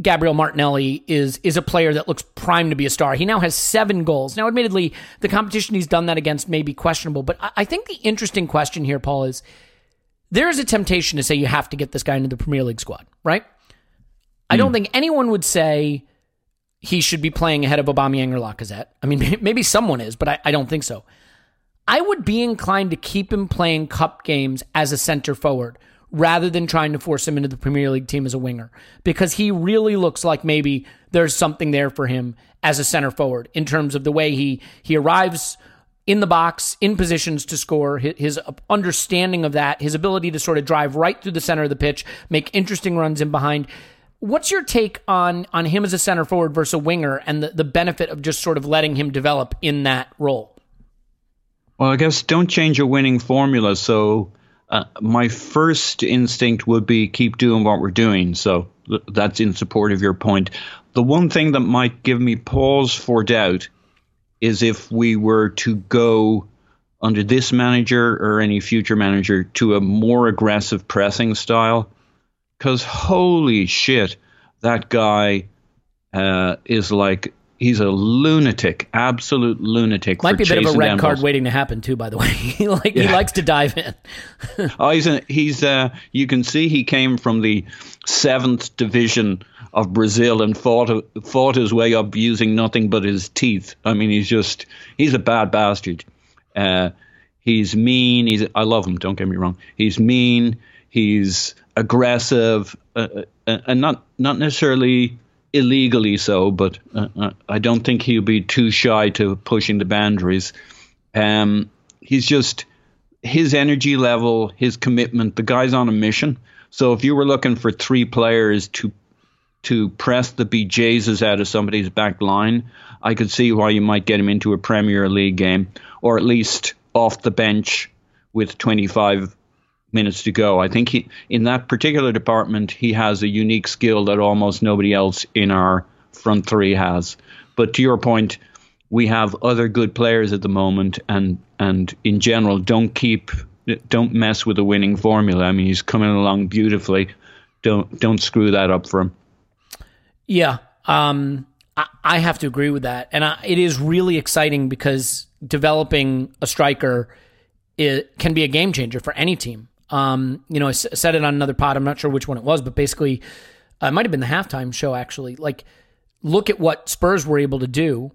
Gabriel Martinelli is is a player that looks primed to be a star. He now has seven goals. Now, admittedly, the competition he's done that against may be questionable, but I, I think the interesting question here, Paul, is there is a temptation to say you have to get this guy into the Premier League squad, right? I don't hmm. think anyone would say he should be playing ahead of Aubameyang or Lacazette. I mean, maybe someone is, but I, I don't think so. I would be inclined to keep him playing cup games as a center forward rather than trying to force him into the Premier League team as a winger. Because he really looks like maybe there's something there for him as a center forward in terms of the way he he arrives in the box in positions to score his understanding of that his ability to sort of drive right through the center of the pitch make interesting runs in behind. What's your take on on him as a center forward versus a winger and the, the benefit of just sort of letting him develop in that role? Well, I guess don't change a winning formula. So uh, my first instinct would be keep doing what we're doing. So th- that's in support of your point. The one thing that might give me pause for doubt is if we were to go under this manager or any future manager to a more aggressive pressing style. Because holy shit, that guy uh, is like he's a lunatic, absolute lunatic. Might be a bit of a red card waiting to happen too. By the way, he like yeah. he likes to dive in. oh, he's a, he's uh, you can see he came from the seventh division of Brazil and fought fought his way up using nothing but his teeth. I mean, he's just he's a bad bastard. Uh, he's mean. He's I love him. Don't get me wrong. He's mean. He's aggressive, uh, uh and not not necessarily illegally so, but uh, uh, I don't think he'll be too shy to pushing the boundaries. Um, he's just his energy level, his commitment. The guy's on a mission. So if you were looking for three players to to press the BJ's out of somebody's back line, I could see why you might get him into a Premier League game, or at least off the bench with 25 minutes to go. I think he, in that particular department, he has a unique skill that almost nobody else in our front three has. But to your point, we have other good players at the moment, and and in general, don't keep, don't mess with the winning formula. I mean, he's coming along beautifully. Don't don't screw that up for him. Yeah, um, I, I have to agree with that, and I, it is really exciting because developing a striker it can be a game changer for any team. Um, you know, I said it on another pod. I'm not sure which one it was, but basically, uh, it might have been the halftime show. Actually, like, look at what Spurs were able to do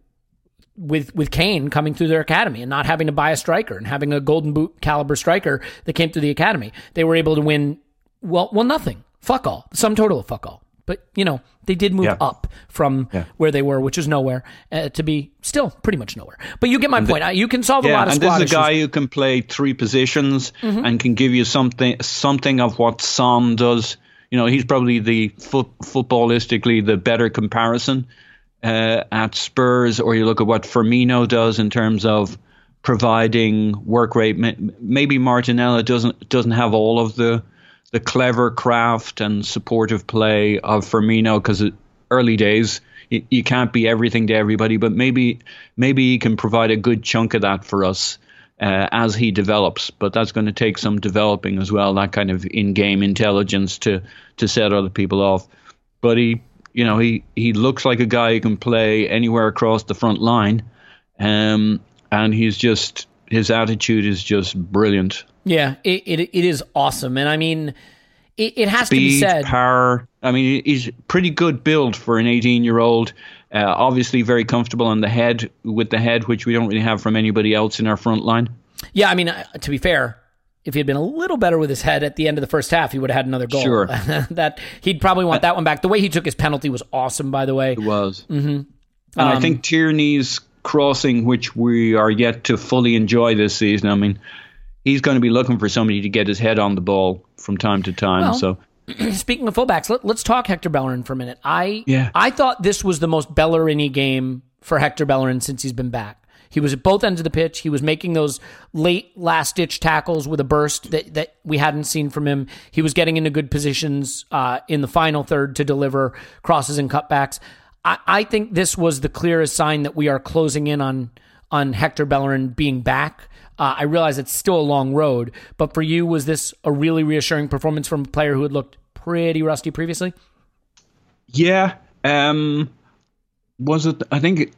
with with Kane coming through their academy and not having to buy a striker and having a Golden Boot caliber striker that came through the academy. They were able to win. Well, well, nothing. Fuck all. The sum total of fuck all. But you know they did move yeah. up from yeah. where they were, which is nowhere, uh, to be still pretty much nowhere. But you get my and point. The, you can solve yeah, a lot of and this is a guy who can play three positions mm-hmm. and can give you something something of what Son does. You know, he's probably the foot, footballistically the better comparison uh, at Spurs. Or you look at what Firmino does in terms of providing work rate. Maybe Martinelli doesn't doesn't have all of the the clever craft and supportive play of Firmino because early days you, you, can't be everything to everybody, but maybe maybe he can provide a good chunk of that for us uh, as he develops. But that's going to take some developing as well, that kind of in-game intelligence to to set other people off. But he, you know, he he looks like a guy who can play anywhere across the front line, um, and he's just his attitude is just brilliant. Yeah, it, it, it is awesome, and I mean, it, it has Speed, to be said. Power. I mean, he's pretty good build for an 18 year old. Uh, obviously, very comfortable on the head with the head, which we don't really have from anybody else in our front line. Yeah, I mean, uh, to be fair, if he had been a little better with his head at the end of the first half, he would have had another goal. Sure. that he'd probably want that one back. The way he took his penalty was awesome, by the way. It was. Mm-hmm. And Um, I think Tierney's crossing, which we are yet to fully enjoy this season, I mean, he's going to be looking for somebody to get his head on the ball from time to time. Well, so Speaking of fullbacks, let, us talk Hector Bellerin for a minute. I Yeah. I thought this was the most Bellerin game for Hector Bellerin since he's been back. He was at both ends of the pitch. He was making those late last ditch tackles with a burst that, that we hadn't seen from him. He was getting into good positions uh, in the final third to deliver crosses and cutbacks. I, I think this was the clearest sign that we are closing in on on Hector Bellerin being back. Uh, I realize it's still a long road, but for you, was this a really reassuring performance from a player who had looked pretty rusty previously? yeah, um, was it? I think. It,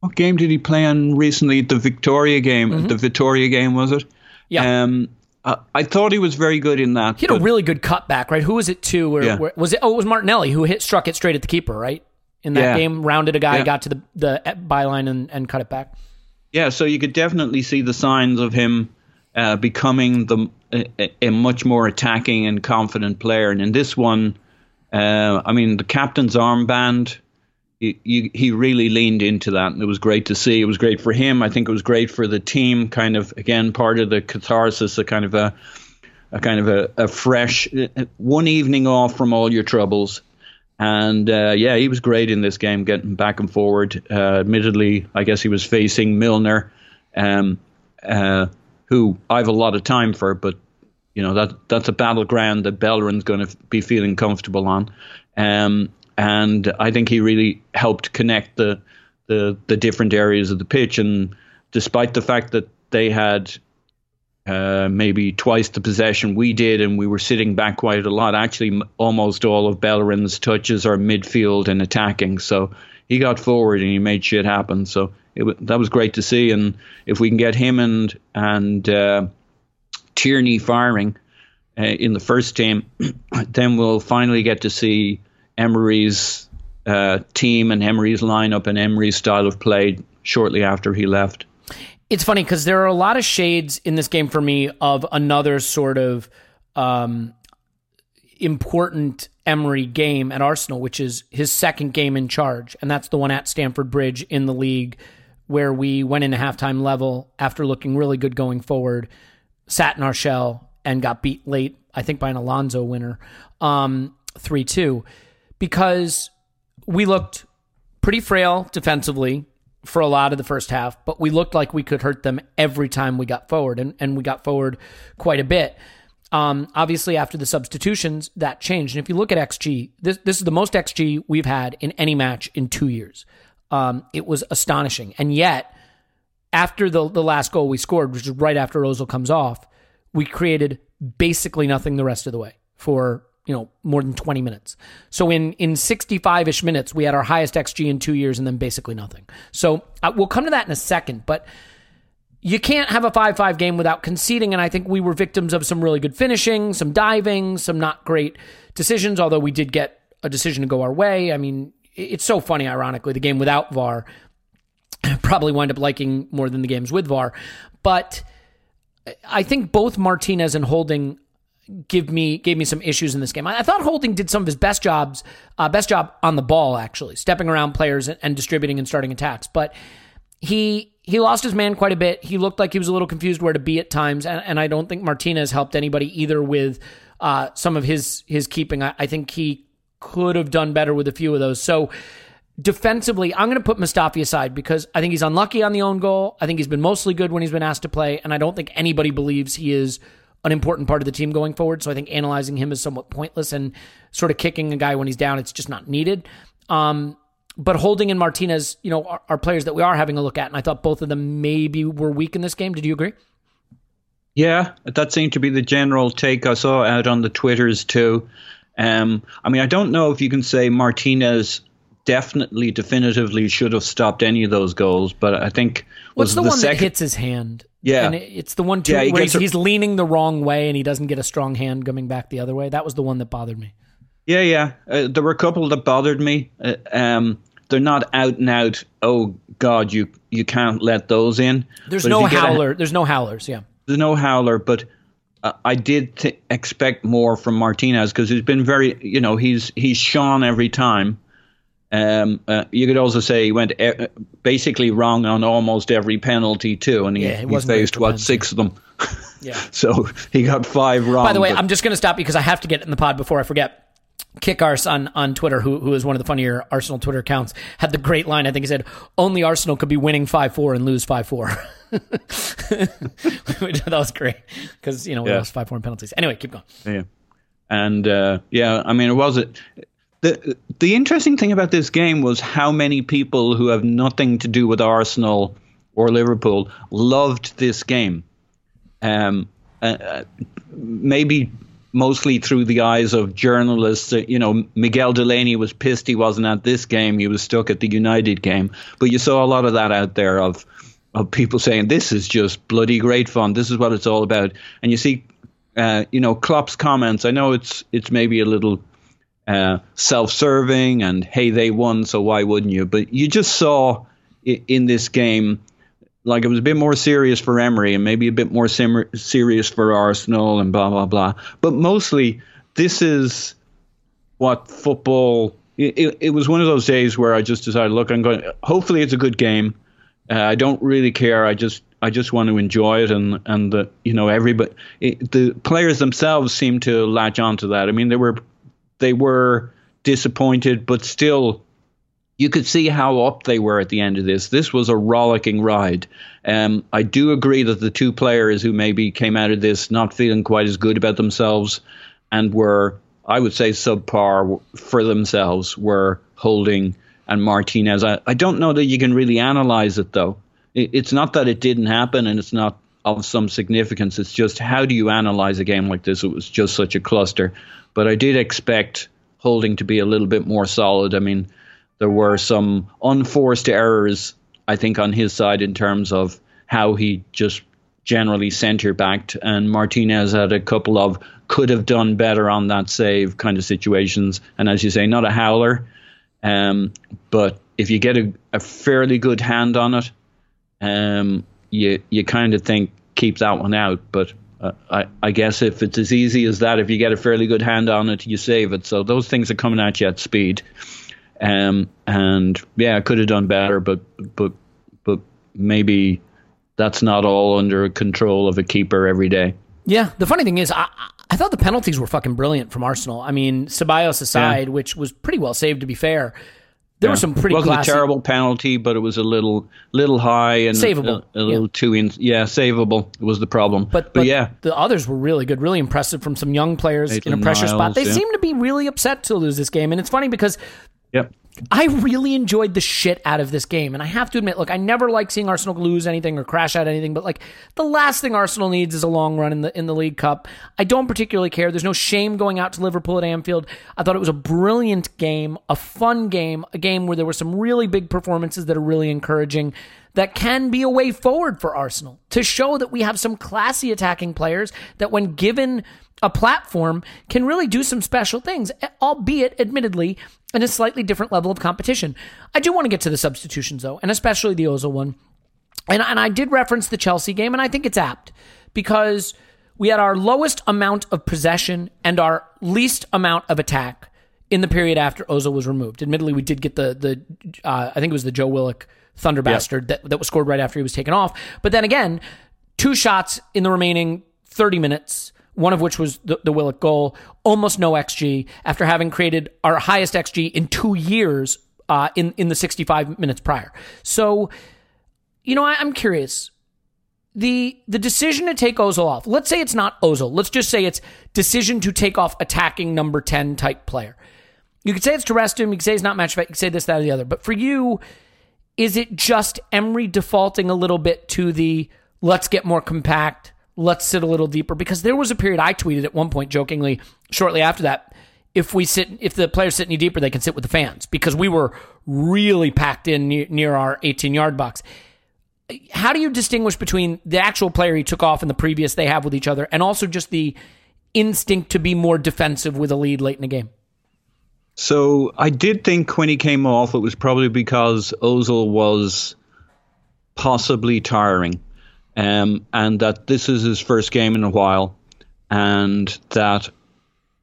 what game did he play in recently? The Vitoria game. The Vitoria game was it? Mm-hmm. Yeah. Um, I, I thought he was very good in that. He had a really good cutback, right? Who was it to? Where, Yeah. where was it? Oh, it was Martinelli who hit struck it straight at the keeper, right? In that Yeah. game, rounded a guy, Yeah. got to the the byline and, and cut it back. Yeah, so you could definitely see the signs of him uh, becoming the a, a much more attacking and confident player. And in this one, uh, I mean, the captain's armband, he, he he really leaned into that, and it was great to see. It was great for him. I think it was great for the team. Kind of again, part of the catharsis, a kind of a a kind of a, a fresh one evening off from all your troubles. And uh, yeah, he was great in this game, getting back and forward. Uh, admittedly, I guess he was facing Milner, um, uh, who I have a lot of time for, but you know that that's a battleground that Bellerin's going to be feeling comfortable on. Um, and I think he really helped connect the, the the different areas of the pitch. And despite the fact that they had uh, maybe twice the possession we did, and we were sitting back quite a lot. Actually, almost all of Bellerin's touches are midfield and attacking. So he got forward and he made shit happen. So it, that was great to see. And if we can get him and and uh, Tierney firing uh, in the first team, then we'll finally get to see Emery's uh, team and Emery's lineup and Emery's style of play shortly after he left. It's funny because there are a lot of shades in this game for me of another sort of um, important Emery game at Arsenal, which is his second game in charge, and that's the one at Stamford Bridge in the league, where we went into halftime level after looking really good going forward, sat in our shell and got beat late, I think by an Alonso winner, um, three two, because we looked pretty frail defensively for a lot of the first half, but we looked like we could hurt them every time we got forward, and, and we got forward quite a bit. Um, obviously, after the substitutions, that changed. And if you look at XG, this this is the most XG we've had in any match in two years. Um, it was astonishing, and yet after the the last goal we scored, which is right after Ozil comes off, we created basically nothing the rest of the way for you know more than 20 minutes. So in in 65ish minutes, we had our highest XG in 2 years and then basically nothing. So uh, we'll come to that in a second, but you can't have a 5-5 game without conceding and I think we were victims of some really good finishing, some diving, some not great decisions, although we did get a decision to go our way. I mean, it's so funny ironically the game without VAR probably wind up liking more than the games with VAR. But I think both Martinez and Holding give me gave me some issues in this game. I, I thought Holding did some of his best jobs, uh, best job on the ball actually, stepping around players and, and distributing and starting attacks. But he he lost his man quite a bit. He looked like he was a little confused where to be at times, and, and I don't think Martinez helped anybody either with uh, some of his his keeping. I, I think he could have done better with a few of those. So defensively, I'm going to put Mustafi aside because I think he's unlucky on the own goal. I think he's been mostly good when he's been asked to play, and I don't think anybody believes he is an important part of the team going forward. So I think analyzing him is somewhat pointless and sort of kicking a guy when he's down, it's just not needed. Um, but Holding and Martinez, you know, are, are players that we are having a look at, and I thought both of them maybe were weak in this game. Did you agree? Yeah, that seemed to be the general take I saw out on the Twitters too. Um, I mean, I don't know if you can say Martinez definitely, definitively should have stopped any of those goals, but I think What's was the, one second, that hits his hand? Yeah. and it, it's the one too Yeah, he where he's, a- he's leaning the wrong way and he doesn't get a strong hand coming back the other way. That was the one that bothered me. Yeah, yeah. Uh, there were a couple that bothered me. Uh, um, they're not out and out. Oh God, you you can't let those in. There's But no get a- howler. There's no howlers. Yeah. there's no howler, but uh, I did th- expect more from Martinez because he's been very, you know, he's he's shone every time. Um, uh, you could also say he went e- basically wrong on almost every penalty too, and he, Yeah, he he faced what penalty. six of them. Yeah. so he got five wrong. By the way, but- I'm just going to stop because I have to get in the pod before I forget. Kickars on, on Twitter, who who is one of the funnier Arsenal Twitter accounts, had the great line. I think he said, "Only Arsenal could be winning five four and lose five four. that was great because you know we Yeah. lost five four in penalties. Anyway, keep going. Yeah, and uh, yeah, I mean, it was it. The the interesting thing about this game was how many people who have nothing to do with Arsenal or Liverpool loved this game. Um, uh, uh, maybe mostly through the eyes of journalists. Uh, You know, Miguel Delaney was pissed he wasn't at this game; he was stuck at the United game. But you saw a lot of that out there of of people saying this is just bloody great fun. This is what it's all about. And you see, uh, you know, Klopp's comments. I know it's it's maybe a little uh, self-serving and hey, they won, so why wouldn't you? But you just saw in this game. Like it was a bit more serious for Emery and maybe a bit more sim- serious for Arsenal and blah blah blah. But mostly, this is what football. It, it, was one of those days where I just decided, look, I'm going. Hopefully, it's a good game. Uh, I don't really care. I just I just want to enjoy it, and and the you know everybody it, the players themselves seem to latch onto that. I mean, they were they were disappointed, but still. You could see how up they were at the end of this. This was a rollicking ride. Um, I do agree that the two players who maybe came out of this not feeling quite as good about themselves and were, I would say, subpar for themselves were Holding and Martinez. I, I don't know that you can really analyze it, though. It, it's not that it didn't happen and it's not of some significance. It's just how do you analyze a game like this? It was just such a cluster. But I did expect Holding to be a little bit more solid. I mean, there were some unforced errors, I think, on his side in terms of how he just generally centre backed, and Martinez had a couple of could have done better on that save kind of situations. And as you say, not a howler, um, but if you get a, a fairly good hand on it, um, you you kind of think keep that one out. But uh, I, I guess if it's as easy as that, if you get a fairly good hand on it, you save it. So those things are coming at you at speed. Um, and yeah, I could have done better, but but but maybe that's not all under control of a keeper every day. Yeah, the funny thing is, I, I thought the penalties were fucking brilliant from Arsenal. I mean, Ceballos aside, which was pretty well saved to be fair. There were some pretty it wasn't classy. a terrible penalty, but it was a little little high and Savable, a, a little yeah. too in. Yeah, savable was the problem. But, but yeah, the others were really good, really impressive from some young players in a pressure spot. They yeah. seem to be really upset to lose this game, and it's funny because yep. I really enjoyed the shit out of this game. And I have to admit, look, I never like seeing Arsenal lose anything or crash out anything, but like the last thing Arsenal needs is a long run in the in the League Cup. I don't particularly care. There's no shame going out to Liverpool at Anfield. I thought it was a brilliant game, a fun game, a game where there were some really big performances that are really encouraging. That can be a way forward for Arsenal to show that we have some classy attacking players that, when given a platform, can really do some special things, albeit admittedly in a slightly different level of competition. I do want to get to the substitutions though, and especially the Ozil one. And, and I did reference the Chelsea game, and I think it's apt because we had our lowest amount of possession and our least amount of attack in the period after Ozil was removed. Admittedly, we did get the the uh, I think it was the Joe Willock Thunder Bastard that, that was scored right after he was taken off. But then again, two shots in the remaining 30 minutes, one of which was the, the Willock goal, almost no XG after having created our highest XG in two years uh, in, in the 65 minutes prior. So, you know, I, I'm curious. The the decision to take Ozil off, let's say it's not Ozil. Let's just say it's decision to take off attacking number 10 type player. You could say it's to rest him, you could say it's not match fit, you could say this, that, or the other. But for you, is it just Emery defaulting a little bit to the let's get more compact, let's sit a little deeper? Because there was a period I tweeted at one point jokingly shortly after that. If we sit, if the players sit any deeper, they can sit with the fans because we were really packed in near, our 18 yard box. How do you distinguish between the actual player he took off and the previous they have with each other, and also just the instinct to be more defensive with a lead late in the game? So I did think when he came off, it was probably because Ozil was possibly tiring. um, and that this is his first game in a while, and that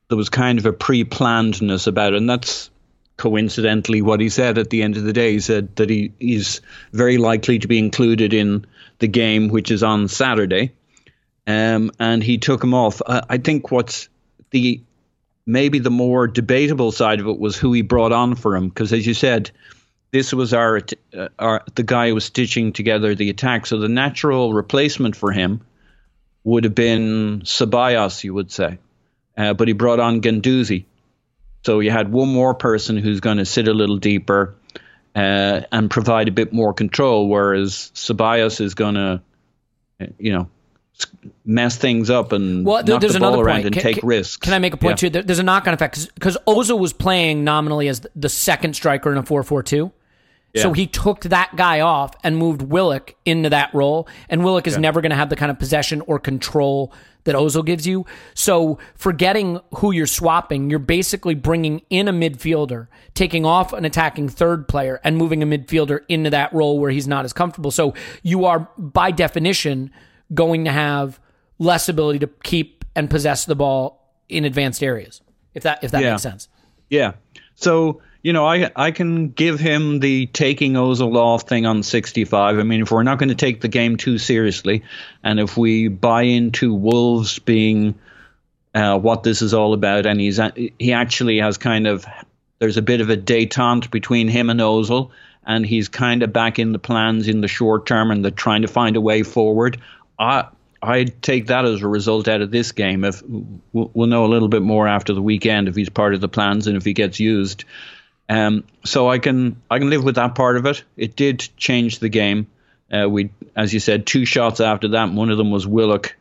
there was kind of a pre-plannedness about it, and that's coincidentally what he said at the end of the day. He said that he, is very likely to be included in the game, which is on Saturday, um, and he took him off. I, I think what's the maybe the more debatable side of it was who he brought on for him, because as you said, this was our, uh, our the guy who was stitching together the attack. So the natural replacement for him would have been Ceballos, you would say, uh, but he brought on Guendouzi. So you had one more person who's going to sit a little deeper uh, and provide a bit more control, whereas Ceballos is going to, you know, mess things up and well, knock the ball around point. and Can- take can- risks. Can I make a point Yeah. too? There's a knock-on effect because Ozil was playing nominally as the second striker in a 4-4-2. So he took that guy off and moved Willock into that role. And Willock is never going to have the kind of possession or control that Ozil gives you. So forgetting who you're swapping, you're basically bringing in a midfielder, taking off an attacking third player, and moving a midfielder into that role where he's not as comfortable. So you are, by definition, going to have less ability to keep and possess the ball in advanced areas. If that if that Yeah. makes sense. Yeah. So, you know, I I can give him the taking Ozil off thing on 65. I mean, if we're not going to take the game too seriously, and if we buy into Wolves being uh, what this is all about, and he's he actually has kind of there's a bit of a détente between him and Ozil, and he's kind of back in the plans in the short term, and they're trying to find a way forward. I I'd take that as a result out of this game. If we'll we'll know a little bit more after the weekend if he's part of the plans and if he gets used. Um, so I can I can live with that part of it. It did change the game. Uh, we, as you said, two shots after that. One of them was Willock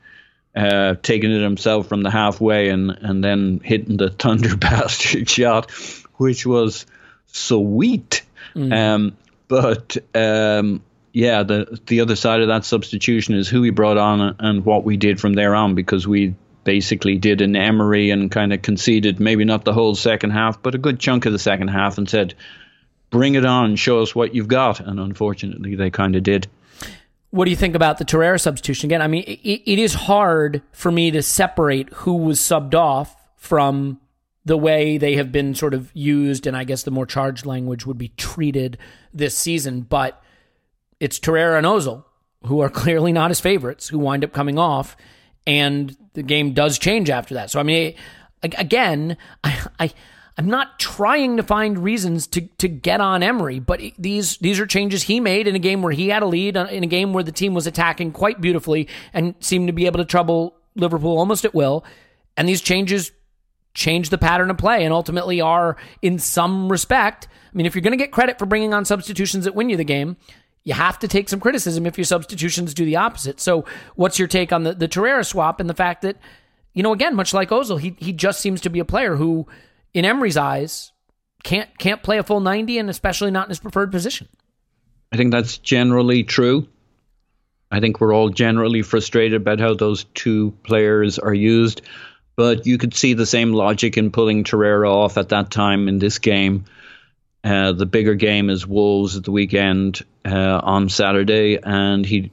uh, taking it himself from the halfway and and then hitting the thunder bastard shot, which was sweet. Um, but um, yeah, the the other side of that substitution is who we brought on and what we did from there on because we basically did an Emery and kind of conceded maybe not the whole second half, but a good chunk of the second half and said, "Bring it on, show us what you've got." And unfortunately, they kind of did. What do you think about the Torreira substitution? Again, I mean, it, it is hard for me to separate who was subbed off from the way they have been sort of used, and I guess the more charged language would be treated this season. But it's Torreira and Ozil, who are clearly not his favorites, who wind up coming off, and the game does change after that. So I mean, again, I, I I'm not trying to find reasons to to get on Emery, but these these are changes he made in a game where he had a lead, uh, in a game where the team was attacking quite beautifully and seemed to be able to trouble Liverpool almost at will. And these changes change the pattern of play and ultimately are, in some respect, I mean, if you're going to get credit for bringing on substitutions that win you the game, you have to take some criticism if your substitutions do the opposite. So, what's your take on the, the Torreira swap and the fact that, you know, again, much like Ozil, he, he just seems to be a player who, in Emery's eyes, can't can't play a full 90 and especially not in his preferred position. I think that's generally true. I think we're all generally frustrated about how those two players are used, but you could see the same logic in pulling Torreira off at that time in this game. Uh, the bigger game is Wolves at the weekend uh, on Saturday, and he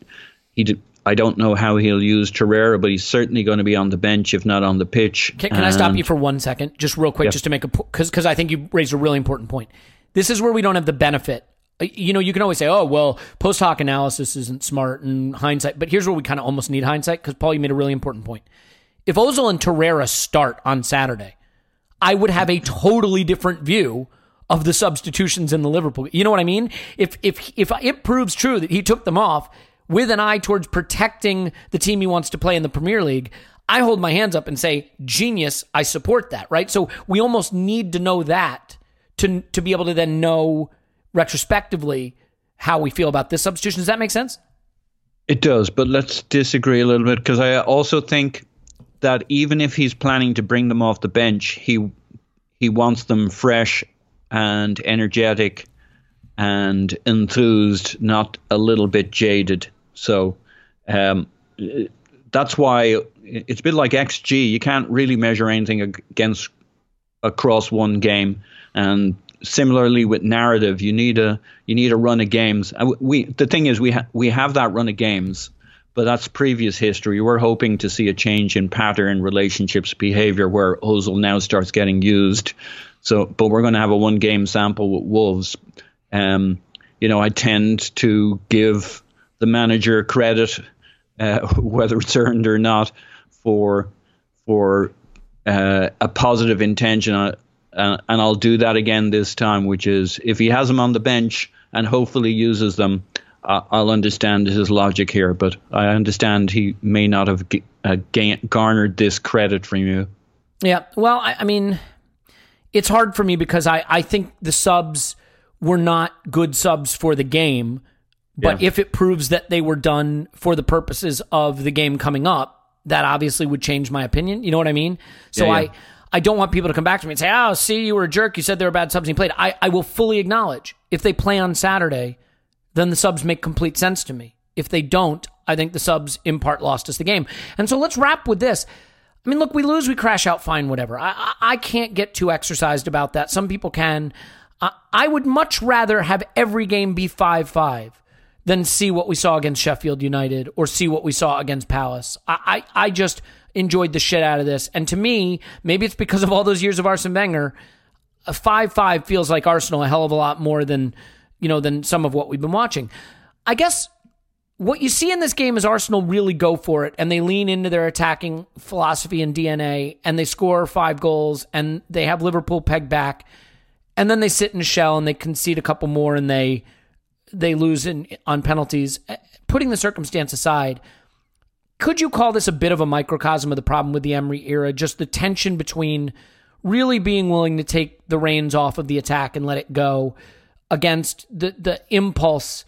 he. Did, I don't know how he'll use Torreira, but he's certainly going to be on the bench, if not on the pitch. Can, can I stop you for one second, just real quick, Yeah. just to make a because because I think you raised a really important point. This is where we don't have the benefit. Uh, You know, you can always say, "Oh, well, post hoc analysis isn't smart and hindsight," but here's where we kind of almost need hindsight because Paul, you made a really important point. If Ozil and Torreira start on Saturday, I would have a totally different view of the substitutions in the Liverpool. You know what I mean? If if if it proves true that he took them off with an eye towards protecting the team he wants to play in the Premier League, I hold my hands up and say, "Genius, I support that." Right? So we almost need to know that to to be able to then know retrospectively how we feel about this substitution. Does that make sense? It does, but let's disagree a little bit because I also think that even if he's planning to bring them off the bench, he he wants them fresh and energetic and enthused, not a little bit jaded. So um, that's why it's a bit like XG. You can't really measure anything against across one game, and similarly with narrative, you need a you need a run of games. We the thing is we ha- we have that run of games, but that's previous history. We're hoping to see a change in pattern, relationships, behavior, where Ozil now starts getting used. So, but we're going to have a one game sample with Wolves. Um, you know, I tend to give the manager credit, uh, whether it's earned or not, for for uh, a positive intention, uh, and I'll do that again this time. Which is, if he has them on the bench and hopefully uses them, I'll understand his logic here, but I understand he may not have uh, garnered this credit from you. Yeah, well, I, I, mean, it's hard for me because I, I think the subs were not good subs for the game, but yeah. if it proves that they were done for the purposes of the game coming up, that obviously would change my opinion. You know what I mean? So yeah. I. I don't want people to come back to me and say, "Oh, see, you were a jerk. You said they were bad subs and you played." I, I will fully acknowledge if they play on Saturday, then the subs make complete sense to me. If they don't, I think the subs in part lost us the game. And so let's wrap with this. I mean, look, we lose, we crash out, fine, whatever. I, I, I can't get too exercised about that. Some people can. I, I would much rather have every game be 5 5 than see what we saw against Sheffield United or see what we saw against Palace. I, I, I just enjoyed the shit out of this. And to me, maybe it's because of all those years of Arsene Wenger, a 5 5 feels like Arsenal a hell of a lot more than you know, than some of what we've been watching. I guess what you see in this game is Arsenal really go for it and they lean into their attacking philosophy and DNA and they score five goals and they have Liverpool pegged back and then they sit in a shell and they concede a couple more and they they lose in, on penalties. Putting the circumstance aside, could you call this a bit of a microcosm of the problem with the Emery era? Just the tension between really being willing to take the reins off of the attack and let it go against the the impulse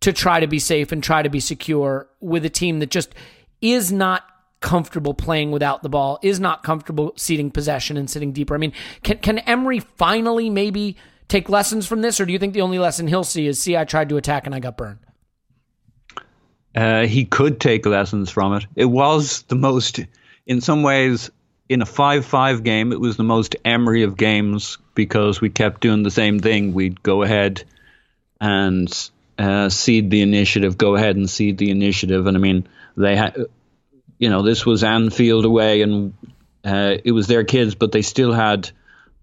to try to be safe and try to be secure with a team that just is not comfortable playing without the ball, is not comfortable seating possession and sitting deeper. I mean, can can Emery finally maybe take lessons from this, or do you think the only lesson he'll see is see I tried to attack and I got burned? Uh, he could take lessons from it. It was the most, in some ways, in a 5 5 game, it was the most Emery of games because we kept doing the same thing. We'd go ahead and uh, cede the initiative, go ahead and cede the initiative. And I mean, they had, you know, this was Anfield away and uh, it was their kids, but they still had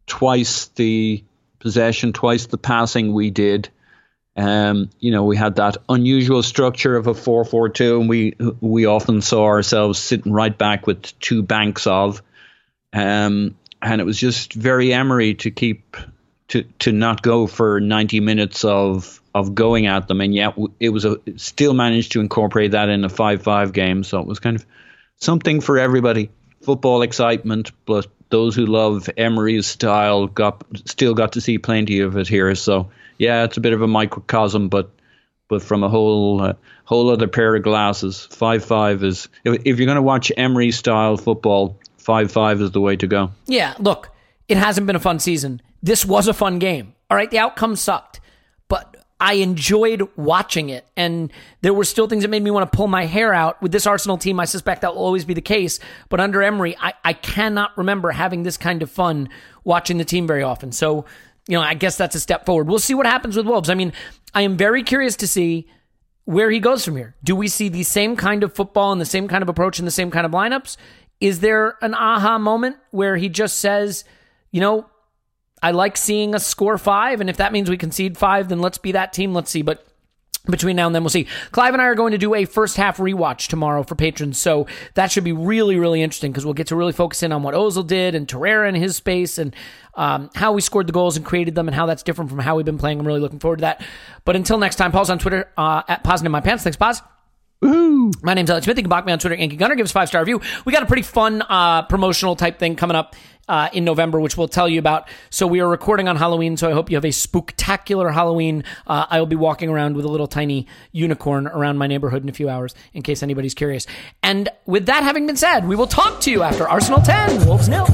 twice the possession, twice the passing we did. Um, you know, we had that unusual structure of a 4-4-2, and we we often saw ourselves sitting right back with two banks of. Um, and it was just very Emery to keep to to not go for 90 minutes of of going at them, and yet it was a still managed to incorporate that in a 5-5 game. So it was kind of something for everybody. Football excitement, but those who love Emery's style got still got to see plenty of it here. So yeah, it's a bit of a microcosm, but but from a whole uh, whole other pair of glasses. Five five is if, if you're going to watch Emery style football, five five is the way to go. Yeah, look, it hasn't been a fun season. This was a fun game. All right, the outcome sucked, but I enjoyed watching it, and there were still things that made me want to pull my hair out. With this Arsenal team, I suspect that will always be the case. But under Emery, I, I cannot remember having this kind of fun watching the team very often. So, you know, I guess that's a step forward. We'll see what happens with Wolves. I mean, I am very curious to see where he goes from here. Do we see the same kind of football and the same kind of approach and the same kind of lineups? Is there an aha moment where he just says, you know, I like seeing us score five, and if that means we concede five, then let's be that team. Let's see. But between now and then, we'll see. Clive and I are going to do a first half rewatch tomorrow for patrons, so that should be really, really interesting because we'll get to really focus in on what Ozil did and Torreira in his space and um, how we scored the goals and created them and how that's different from how we've been playing. I'm really looking forward to that. But until next time, Paul's on Twitter uh, at Poznan In My Pants. Thanks, Pause. Woo-hoo. My name's Alex Smith. You can block me on Twitter, Yankee Gunner. A five star review. We got a pretty fun uh, promotional type thing coming up uh, in November, which we'll tell you about. So we are recording on Halloween, so I hope you have a spooktacular Halloween. Uh, I will be walking around with a little tiny unicorn around my neighborhood in a few hours, in case anybody's curious. And with that having been said, we will talk to you after Arsenal 10, Wolves nil.